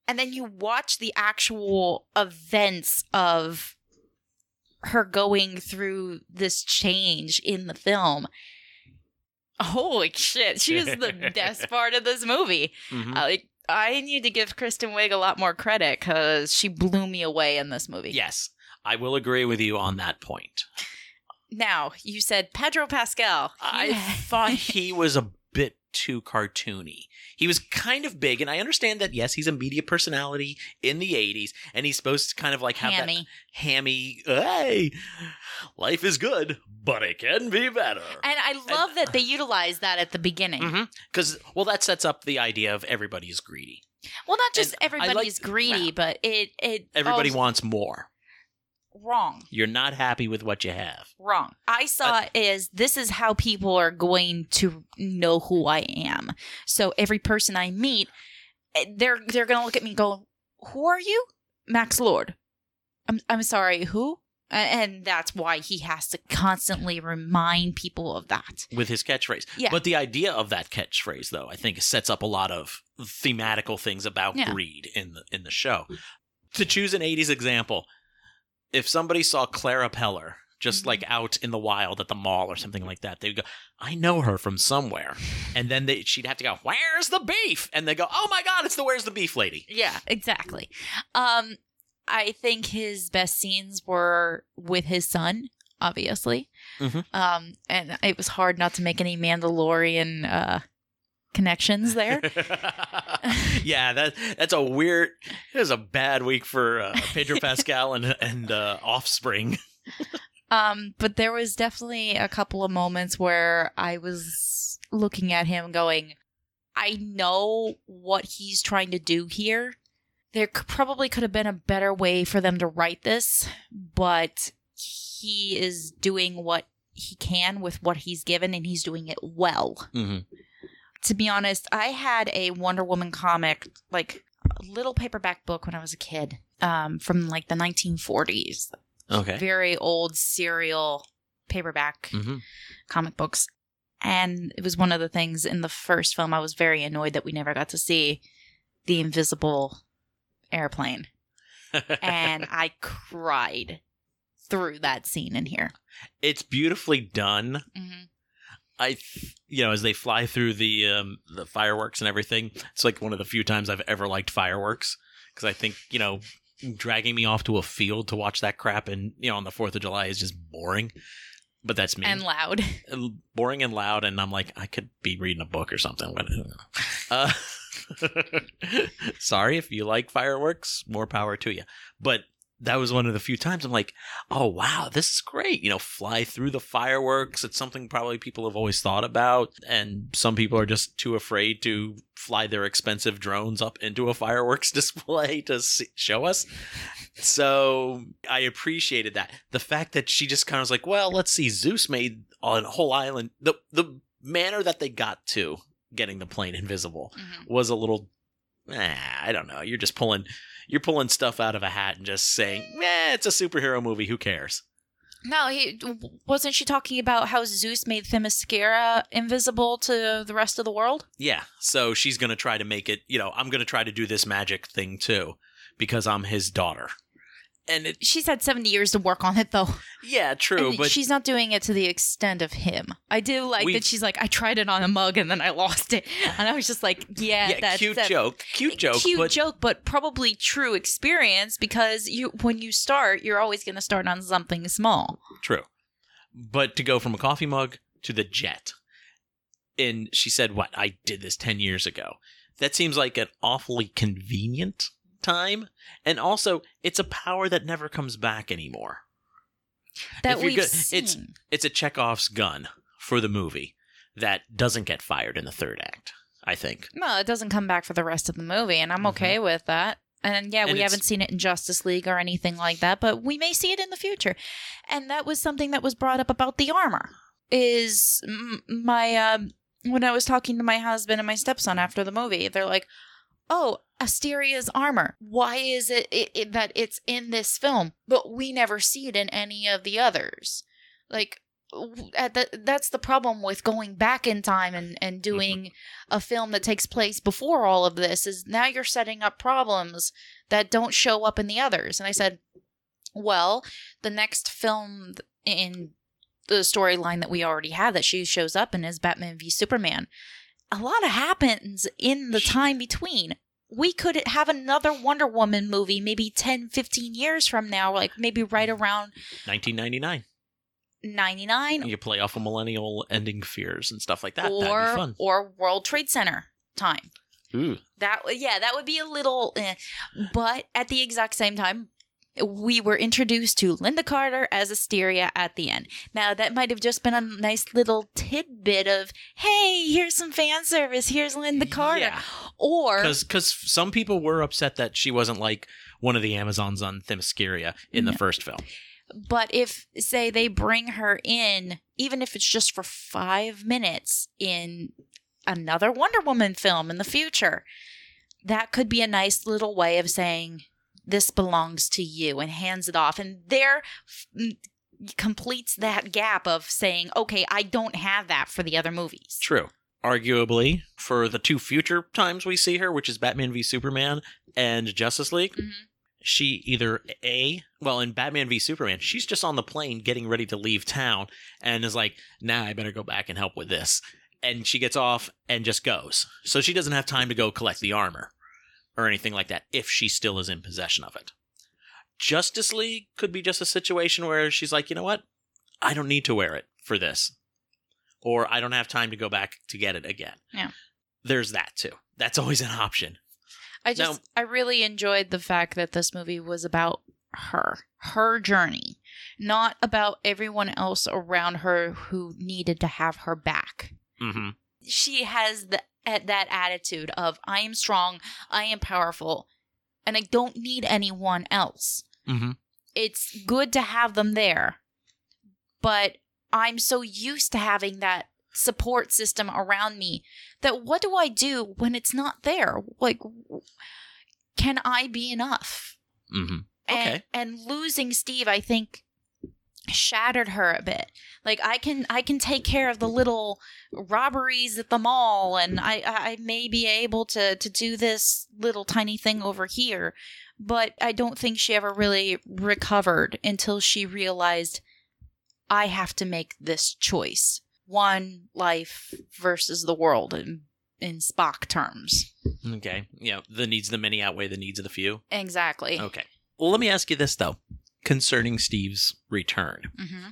and then you watch the actual events of her going through this change in the film. Holy shit, she is the best part of this movie. Mm-hmm. Uh, like, I need to give Kristen Wiig a lot more credit because she blew me away in this movie. yes, I will agree with you on that point. Now, you said Pedro Pascal. I thought he was a too cartoony. He was kind of big, and I understand that. Yes, he's a media personality in the '80s, and he's supposed to kind of like have that hammy. hammy. Hey, life is good, but it can be better. And I love that they utilized that at the beginning. Mm-hmm. Because well, that sets up the idea of everybody's greedy. Well, not just And I like- everybody's greedy, but it it Everybody wants more. Wrong. You're not happy with what you have. wrong. I saw it as this is how people are going to know who I am. So every person I meet, eh, they're they're gonna look at me and go, "Who are you, Max Lord?" I'm I'm sorry, who? And that's why he has to constantly remind people of that. with his catchphrase. Yeah. But the idea of that catchphrase, though, I think sets up a lot of thematical things about Yeah. greed in the in the show. To choose an '80s example, if somebody saw Clara Peller just Mm-hmm. like out in the wild at the mall or something like that, they'd go, "I know her from somewhere," and then they, she'd have to go, "Where's the beef?" And they go, "Oh my God, it's the Where's the Beef lady." Yeah, exactly. Um, I think his best scenes were with his son, obviously. Mhm. Um, and it was hard not to make any Mandalorian uh, connections there. yeah, that that's a weird. It was a bad week for uh, Pedro Pascal and and uh, Offspring. Um, but there was definitely a couple of moments where I was looking at him going, I know what he's trying to do here. There c- probably could have been a better way for them to write this, but he is doing what he can with what he's given and he's doing it well. Mm-hmm. To be honest, I had a Wonder Woman comic, like a little paperback book when I was a kid, um, from like the 1940s Okay. very old serial paperback Mm-hmm. comic books. And it was one of the things in the first film I was very annoyed that we never got to see the invisible airplane. And I cried through that scene in here. it's beautifully done. hmm I, you know, as they fly through the um, the fireworks and everything, it's like one of the few times I've ever liked fireworks because I think you know, dragging me off to a field to watch that crap and you know on the Fourth of July is just boring. But that's me, And loud. boring and loud, and I'm like, I could be reading a book or something. But, uh, sorry if you like fireworks, more power to you. But that was one of the few times I'm like, oh wow, this is great. You know, fly through the fireworks. It's something probably people have always thought about, and some people are just too afraid to fly their expensive drones up into a fireworks display to see, show us. So I appreciated that. The fact that she just kind of was like, well, let's see, Zeus made on a whole island. The the manner that they got to getting the plane invisible Mhm. was a little. Eh, I don't know. You're just pulling you're pulling stuff out of a hat and just saying, "Eh, it's a superhero movie. Who cares?" No, he wasn't she talking about how Zeus made Themyscira invisible to the rest of the world? Yeah. So she's gonna try to make it. You know, I'm gonna try to do this magic thing too because I'm his daughter. And it, She's had 70 years to work on it though. yeah, true, And but she's not doing it to the extent of him. I do like that she's like, I tried it on a mug and then I lost it. And I was just like, yeah, yeah, that's cute a joke, cute joke, cute but joke, but probably true experience because you when you start, you're always going to start on something small. True. But to go from a coffee mug to the jet. And she said, What? I did this 10 years ago. That seems like an awfully convenient time. And also, it's a power that never comes back anymore. That we've good- seen. it's- It's a Chekhov's gun for the movie that doesn't get fired in the third act, I think. No, it doesn't come back for the rest of the movie, and I'm okay with that. And yeah, Mm-hmm. And we haven't seen it in Justice League or anything like that, but we may see it in the future. And that was something that was brought up about the armor. Is my um when I was talking to my husband and my stepson after the movie, they're like, "Oh, Asteria's armor. Why is it, it, it that it's in this film, but we never see it in any of the others?" Like at the, that's the problem with going back in time and, and mm-hmm. doing a film that takes place before all of this is now you're setting up problems that don't show up in the others. And I said, well, the next film in the storyline that we already have that she shows up in is Batman v Superman. A lot of happens in the time between. We could have another Wonder Woman movie maybe 10, 15 years from now, like maybe right around 1999. 99 You play off of millennial ending fears and stuff like that. Or fun. or World Trade Center time. Ooh. That yeah, that would be a little, eh. but at the exact same time, we were introduced to Lynda Carter as Asteria at the end. Now that might have just been a nice little tidbit of, hey, here's some fan service. Here's Lynda Carter, Yeah. or because some people were upset that she wasn't like one of the Amazons on Themyscira in the No. first film. But if, say, they bring her in, even if it's just for five minutes in another Wonder Woman film in the future, that could be a nice little way of saying, this belongs to you and hands it off. And there f- completes that gap of saying, okay, I don't have that for the other movies. True. Arguably, for the two future times we see her, which is Batman v Superman and Justice League, Mhm. she either A, well, in Batman v Superman, she's just on the plane getting ready to leave town and is like, nah, I better go back and help with this. And she gets off and just goes. So she doesn't have time to go collect the armor or anything like that if she still is in possession of it. Justice League could be just a situation where she's like, you know what? I don't need to wear it for this. Or I don't have time to go back to get it again. Yeah. There's that too. That's always an option. I just, I really enjoyed the fact that this movie was about her, her journey, not about everyone else around her who needed to have her back. Mm-hmm. She has the, at that attitude of, I am strong, I am powerful, and I don't need anyone else. Mm-hmm. It's good to have them there, but I'm so used to having that support system around me that what do I do when it's not there? Like, can I be enough? Mm-hmm. And, Okay. and losing Steve, I think, shattered her a bit. Like I can I can take care of the little robberies at the mall and I I may be able to to do this little tiny thing over here, but I don't think she ever really recovered until she realized I have to make this choice. One life versus the world in in Spock terms. Okay. Yeah. The needs of the many outweigh the needs of the few. Exactly. Okay. Well, let me ask you this though, concerning Steve's return. hmm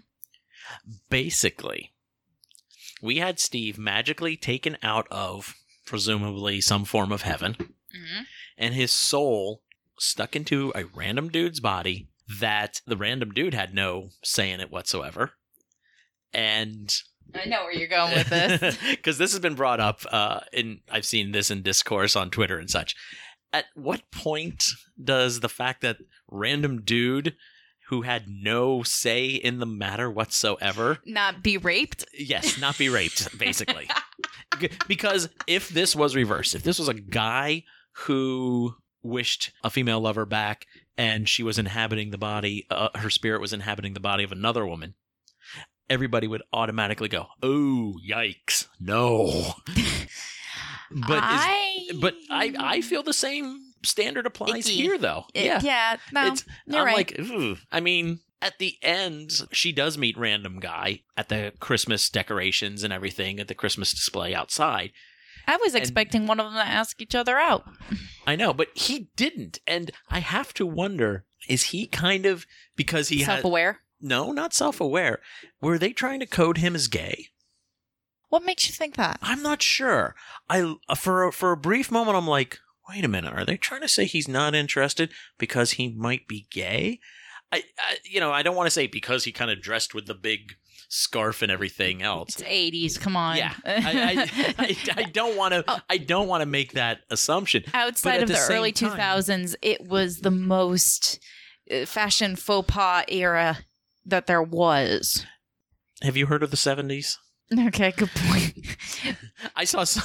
Basically, we had Steve magically taken out of presumably some form of heaven, hmm and his soul stuck into a random dude's body that the random dude had no say in it whatsoever. And I know where you're going with this. because this has been brought up uh in I've seen this in discourse on Twitter and such. At what point does the fact that random dude who had no say in the matter whatsoever. Not be raped. yes not be raped basically. Because if this was reversed if this was a guy who wished a female lover back and she was inhabiting the body uh, her spirit was inhabiting the body of another woman everybody would automatically go oh yikes no. But is, I, but I I feel the same standard applies Icky. here though. It- yeah. yeah. No, it's you're I'm right. like ooh. I mean at the end she does meet random guy at the Christmas decorations and everything at the Christmas display outside. I was and- expecting one of them to ask each other out. I know, but he didn't and I have to wonder is he kind of because he Self-aware. no, not self-aware. Were they trying to code him as gay? What makes you think that? I'm not sure. I for for a brief moment I'm like, wait a minute, are they trying to say he's not interested because he might be gay? I, I you know I don't want to say because he kind of dressed with the big scarf and everything else. It's 80s. Come on. Yeah, I, I, I, I don't want to. Oh. I don't want to make that assumption. Outside of the the, early time- 2000s, it was the most uh, fashion faux pas era that there was. Have you heard of the '70s? Okay, good point. I saw. Some,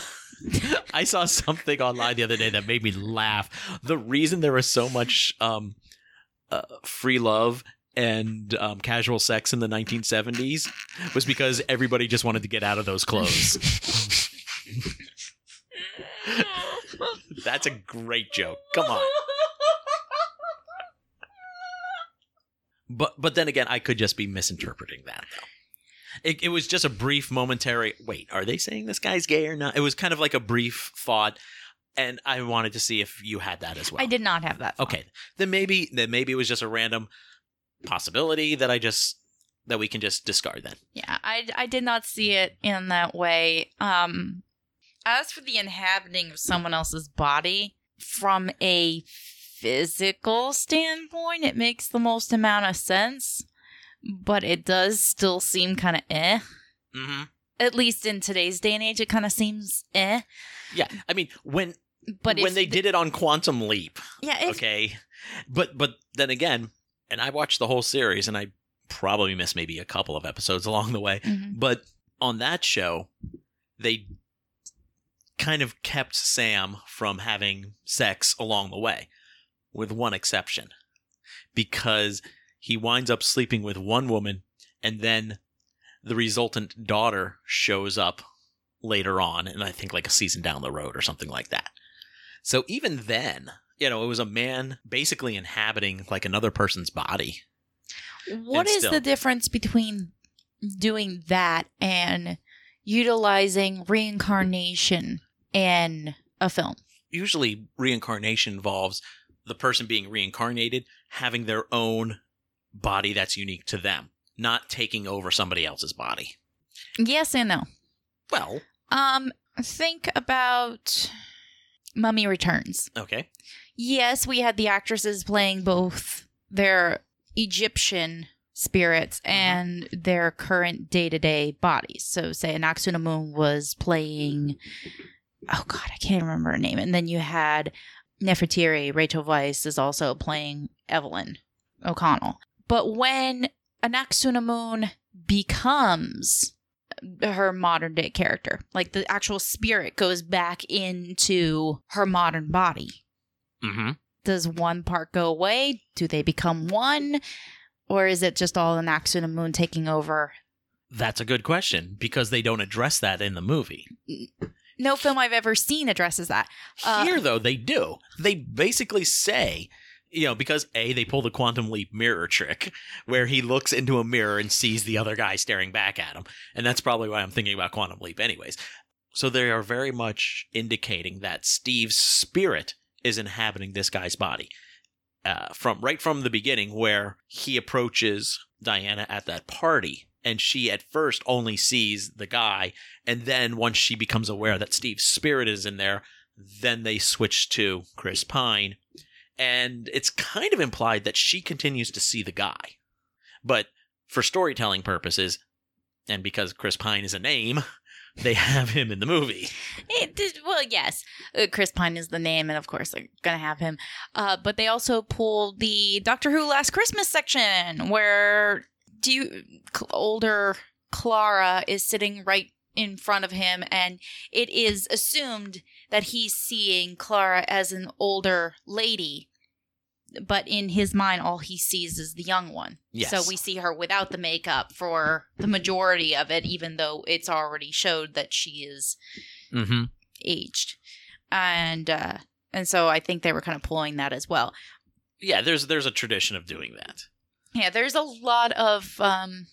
I saw something online the other day that made me laugh. The reason there was so much um, uh, free love and um, casual sex in the 1970s was because everybody just wanted to get out of those clothes. That's a great joke. Come on. But but then again, I could just be misinterpreting that though. It, it was just a brief momentary. Wait, are they saying this guy's gay or not? It was kind of like a brief thought, and I wanted to see if you had that as well. I did not have that. thought. Okay, then maybe then maybe it was just a random possibility that I just that we can just discard then. Yeah, I, I did not see it in that way. Um, as for the inhabiting of someone else's body, from a physical standpoint, it makes the most amount of sense, but it does still seem kind of eh. Mm-hmm. At least in today's day and age, it kind of seems eh. Yeah, I mean when But when they the- did it on Quantum Leap, yeah, if, okay, but but then again, and I watched the whole series, and I probably missed maybe a couple of episodes along the way. Mhm. But on that show, they kind of kept Sam from having sex along the way, with one exception. Because he winds up sleeping with one woman, and then the resultant daughter shows up later on, and I think like a season down the road or something like that. So even then, you know, it was a man basically inhabiting like another person's body. What And is still- the difference between doing that and utilizing reincarnation in a film? usually reincarnation involves the person being reincarnated having their own body that's unique to them, not taking over somebody else's body. Yes and no. Well, Um, think about Mummy Returns. okay. Yes, we had the actresses playing both their Egyptian spirits and their current day to day bodies. So, say Anck-su-namun was playing, oh God, I can't remember her name. And then you had Nefertiri, Rachel Weisz is also playing Evelyn O'Connell. But when Anck-su-namun becomes her modern day character, like the actual spirit goes back into her modern body, Mm-hmm. does one part go away? Do they become one? Or is it just all Anck-su-namun taking over? That's a good question because they don't address that in the movie. No film I've ever seen addresses that. Uh, Here, though, they do. They basically say, you know, because A, they pull the quantum leap mirror trick where he looks into a mirror and sees the other guy staring back at him. And that's probably why I'm thinking about quantum leap, anyways. So they are very much indicating that Steve's spirit is inhabiting this guy's body. Uh, from right from the beginning, where he approaches Diana at that party, and she at first only sees the guy, and then once she becomes aware that Steve's spirit is in there, then they switch to Chris Pine, and it's kind of implied that she continues to see the guy. But for storytelling purposes, and because Chris Pine is a name, they have him in the movie. Did, well, yes, uh, Chris Pine is the name, and of course they're gonna have him. Uh, but they also pulled the Doctor Who Last Christmas section, where do you older Clara is sitting right in front of him, and it is assumed that he's seeing Clara as an older lady. But in his mind, all he sees is the young one. Yes. So we see her without the makeup for the majority of it, even though it's already showed that she is Mm-hmm. aged and uh and so i think they were kind of pulling that as well Yeah, there's there's a tradition of doing that. yeah there's a lot of um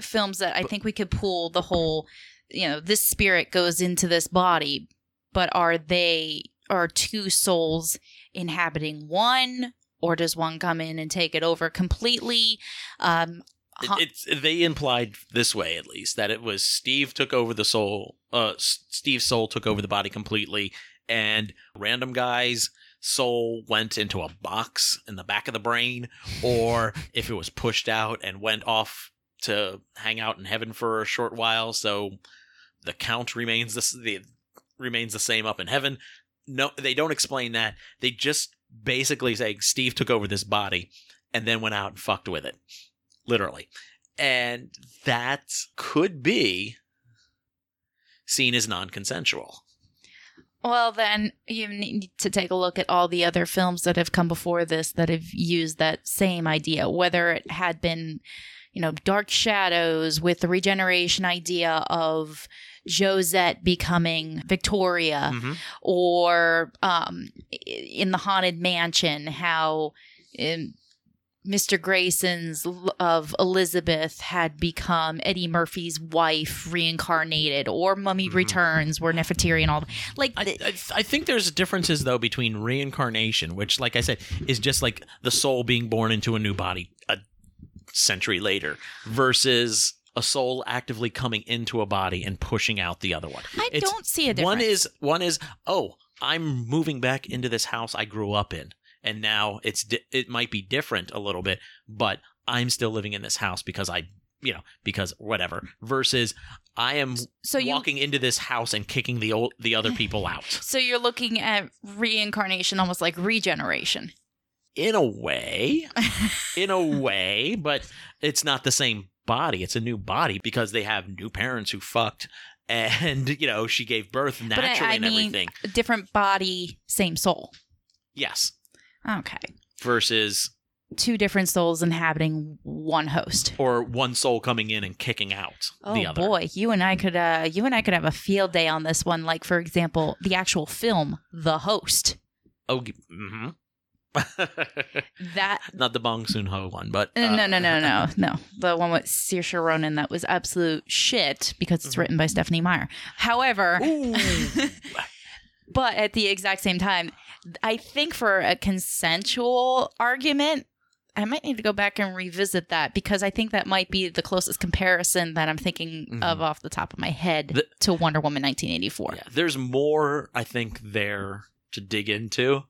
films that i think we could pull the whole you know this spirit goes into this body but are they are two souls inhabiting one or does one come in and take it over completely um It- it's they implied this way at least that it was Steve took over the soul. Uh, soul took over the body completely, and random guy's soul went into a box in the back of the brain, or if it was pushed out and went off to hang out in heaven for a short while, so the count remains the, the remains the same up in heaven. No, they don't explain that. They just basically say Steve took over this body and then went out and fucked with it literally. And that could be seen as non consensual. Well, then you need to take a look at all the other films that have come before this that have used that same idea, whether it had been, you know, Dark Shadows with the regeneration idea of Josette becoming Victoria, Mhm. or um, in the Haunted Mansion, how um, Mr. Grayson's of Elizabeth had become Eddie Murphy's wife reincarnated, or Mummy Mhm. Returns, where Nefertiti and all. Like, I, I, I think there's differences though between reincarnation, which, like I said, is just like the soul being born into a new body a century later, versus a soul actively coming into a body and pushing out the other one. I It's- don't see a difference. One is one is oh, I'm moving back into this house I grew up in, and now it's di- it might be different a little bit, but I'm still living in this house because I you know because whatever. Versus I am so you walking into this house and kicking the old the other people out. so you're looking at reincarnation almost like regeneration. In a way, in a way, but it's not the same body. It's a new body because they have new parents who fucked. And you know she gave birth I- naturally I and mean- everything. A different body, same soul. Yes, Okay. versus Two different souls inhabiting one host. or one soul coming in and kicking out Oh the other. boy, you and I could uh you and I could have a field day on this one like for example, the actual film The Host. Oh, mm-hmm. That Not the Bong Joon-ho one, but uh, no, no, no, no, no. The one with Saoirse Ronan that was absolute shit because it's Mhm. written by Stephenie Meyer. However, but at the exact same time, I think for a consensual argument, I might need to go back and revisit that because I think that might be the closest comparison that I'm thinking of Mhm. off the top of my head The- to Wonder Woman 1984. Yeah, there's more I think there to dig into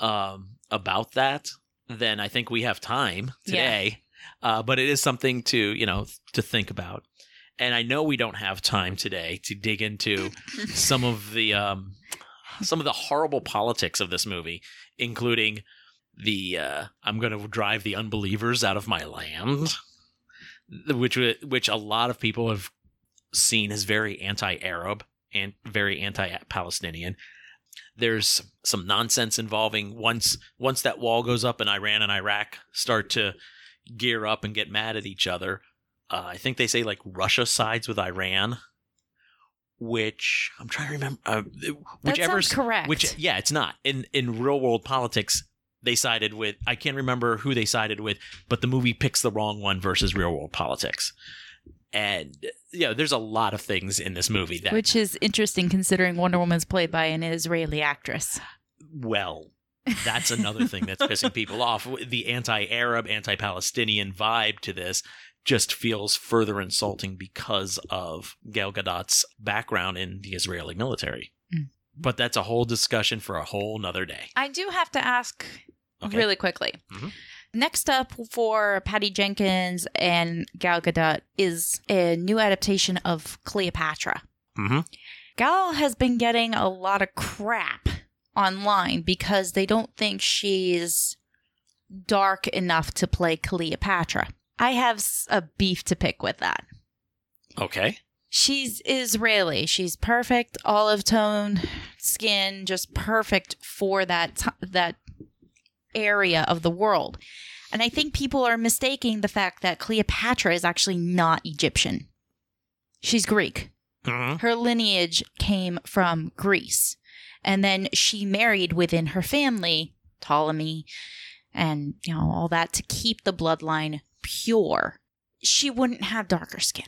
um, about that then I think we have time today. Uh, but it is something to you know to think about. And I know we don't have time today to dig into some of the um, some of the horrible politics of this movie, including the uh, "I'm going to drive the unbelievers out of my land," which which a lot of people have seen as very anti-Arab and very anti-Palestinian. There's some nonsense involving once once that wall goes up and Iran and Iraq start to gear up and get mad at each other. Uh, I think they say like Russia sides with Iran, which I'm trying to remember. Uh, whichever correct. which yeah, it's not in in real world politics. They sided with I can't remember who they sided with, but the movie picks the wrong one versus real world politics. And yeah, there's a lot of things in this movie that Which is interesting considering Wonder Woman's played by an Israeli actress. well, that's another thing that's pissing people off. The anti-Arab, anti-Palestinian vibe to this just feels further insulting because of Gal Gadot's background in the Israeli military. Mm. But that's a whole discussion for a whole nother day. I do have to ask Okay. really quickly. Mhm. Next up for Patty Jenkins and Gal Gadot is a new adaptation of Cleopatra. Mhm. Gal has been getting a lot of crap online because they don't think she's dark enough to play Cleopatra. I have a beef to pick with that. Okay. She's Israeli. She's perfect olive tone skin, just perfect for that t- that area of the world. And I think people are mistaking the fact that Cleopatra is actually not Egyptian. She's Greek. hmm Her lineage came from Greece. And then she married within her family Ptolemy and you know all that to keep the bloodline pure. She wouldn't have darker skin.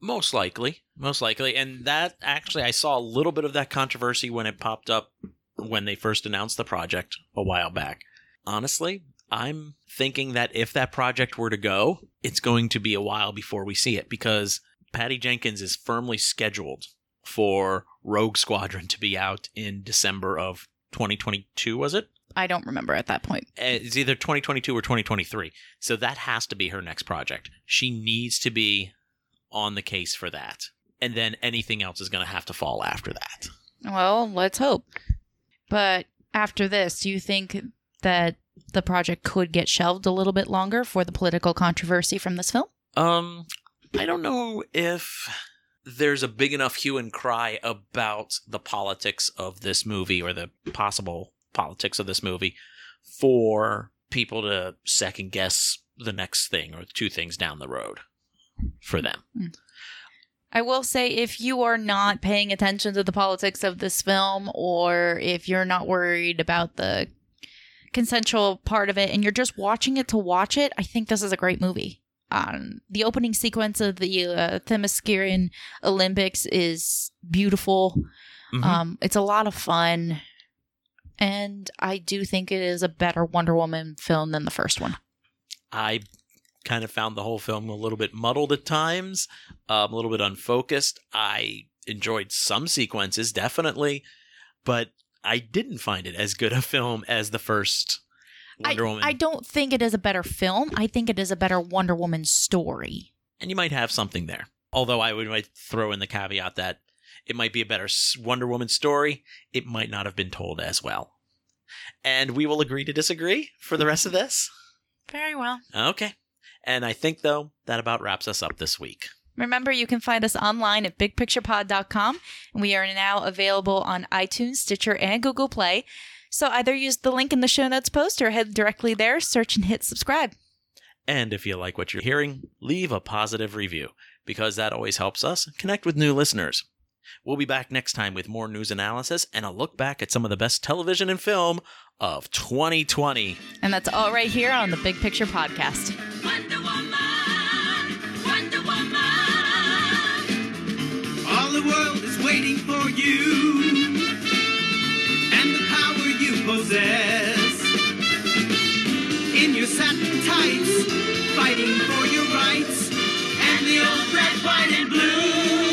Most likely. Most likely. And that actually, I saw a little bit of that controversy when it popped up when they first announced the project a while back. Honestly, I'm thinking that if that project were to go, it's going to be a while before we see it because Patty Jenkins is firmly scheduled for Rogue Squadron to be out in December of 2022, was it? I don't remember at that point. Uh, It's either 2022 or 2023. So that has to be her next project. She needs to be on the case for that. And then anything else is going to have to fall after that. Well, let's hope. But after this, do you think that the project could get shelved a little bit longer for the political controversy from this film? Um, I don't know if there's a big enough hue and cry about the politics of this movie or the possible politics of this movie for people to second guess the next thing or two things down the road for them. I will say if you are not paying attention to the politics of this film or if you're not worried about the consensual part of it and you're just watching it to watch it, I think this is a great movie. Um, the opening sequence of the uh, Themysciran Olympics is beautiful. Mhm. Um, it's a lot of fun. And I do think it is a better Wonder Woman film than the first one. I kind of found the whole film a little bit muddled at times, um, a little bit unfocused. I enjoyed some sequences, definitely, but I didn't find it as good a film as the first Wonder I, Woman. I don't think it is a better film. I think it is a better Wonder Woman story. and you might have something there. Although I would might throw in the caveat that it might be a better Wonder Woman story. It might not have been told as well. And we will agree to disagree for the rest of this. Very well. Okay. And I think, though, that about wraps us up this week. Remember, you can find us online at bigpicturepod.com. And we are now available on iTunes, Stitcher, and Google Play. So either use the link in the show notes post or head directly there, search and hit subscribe. And if you like what you're hearing, leave a positive review because that always helps us connect with new listeners. We'll be back next time with more news analysis and a look back at some of the best television and film of 2020. And that's all right here on the Big Picture Podcast. The world is waiting for you and the power you possess. In your satin tights, fighting for your rights and the old red, white, and blue.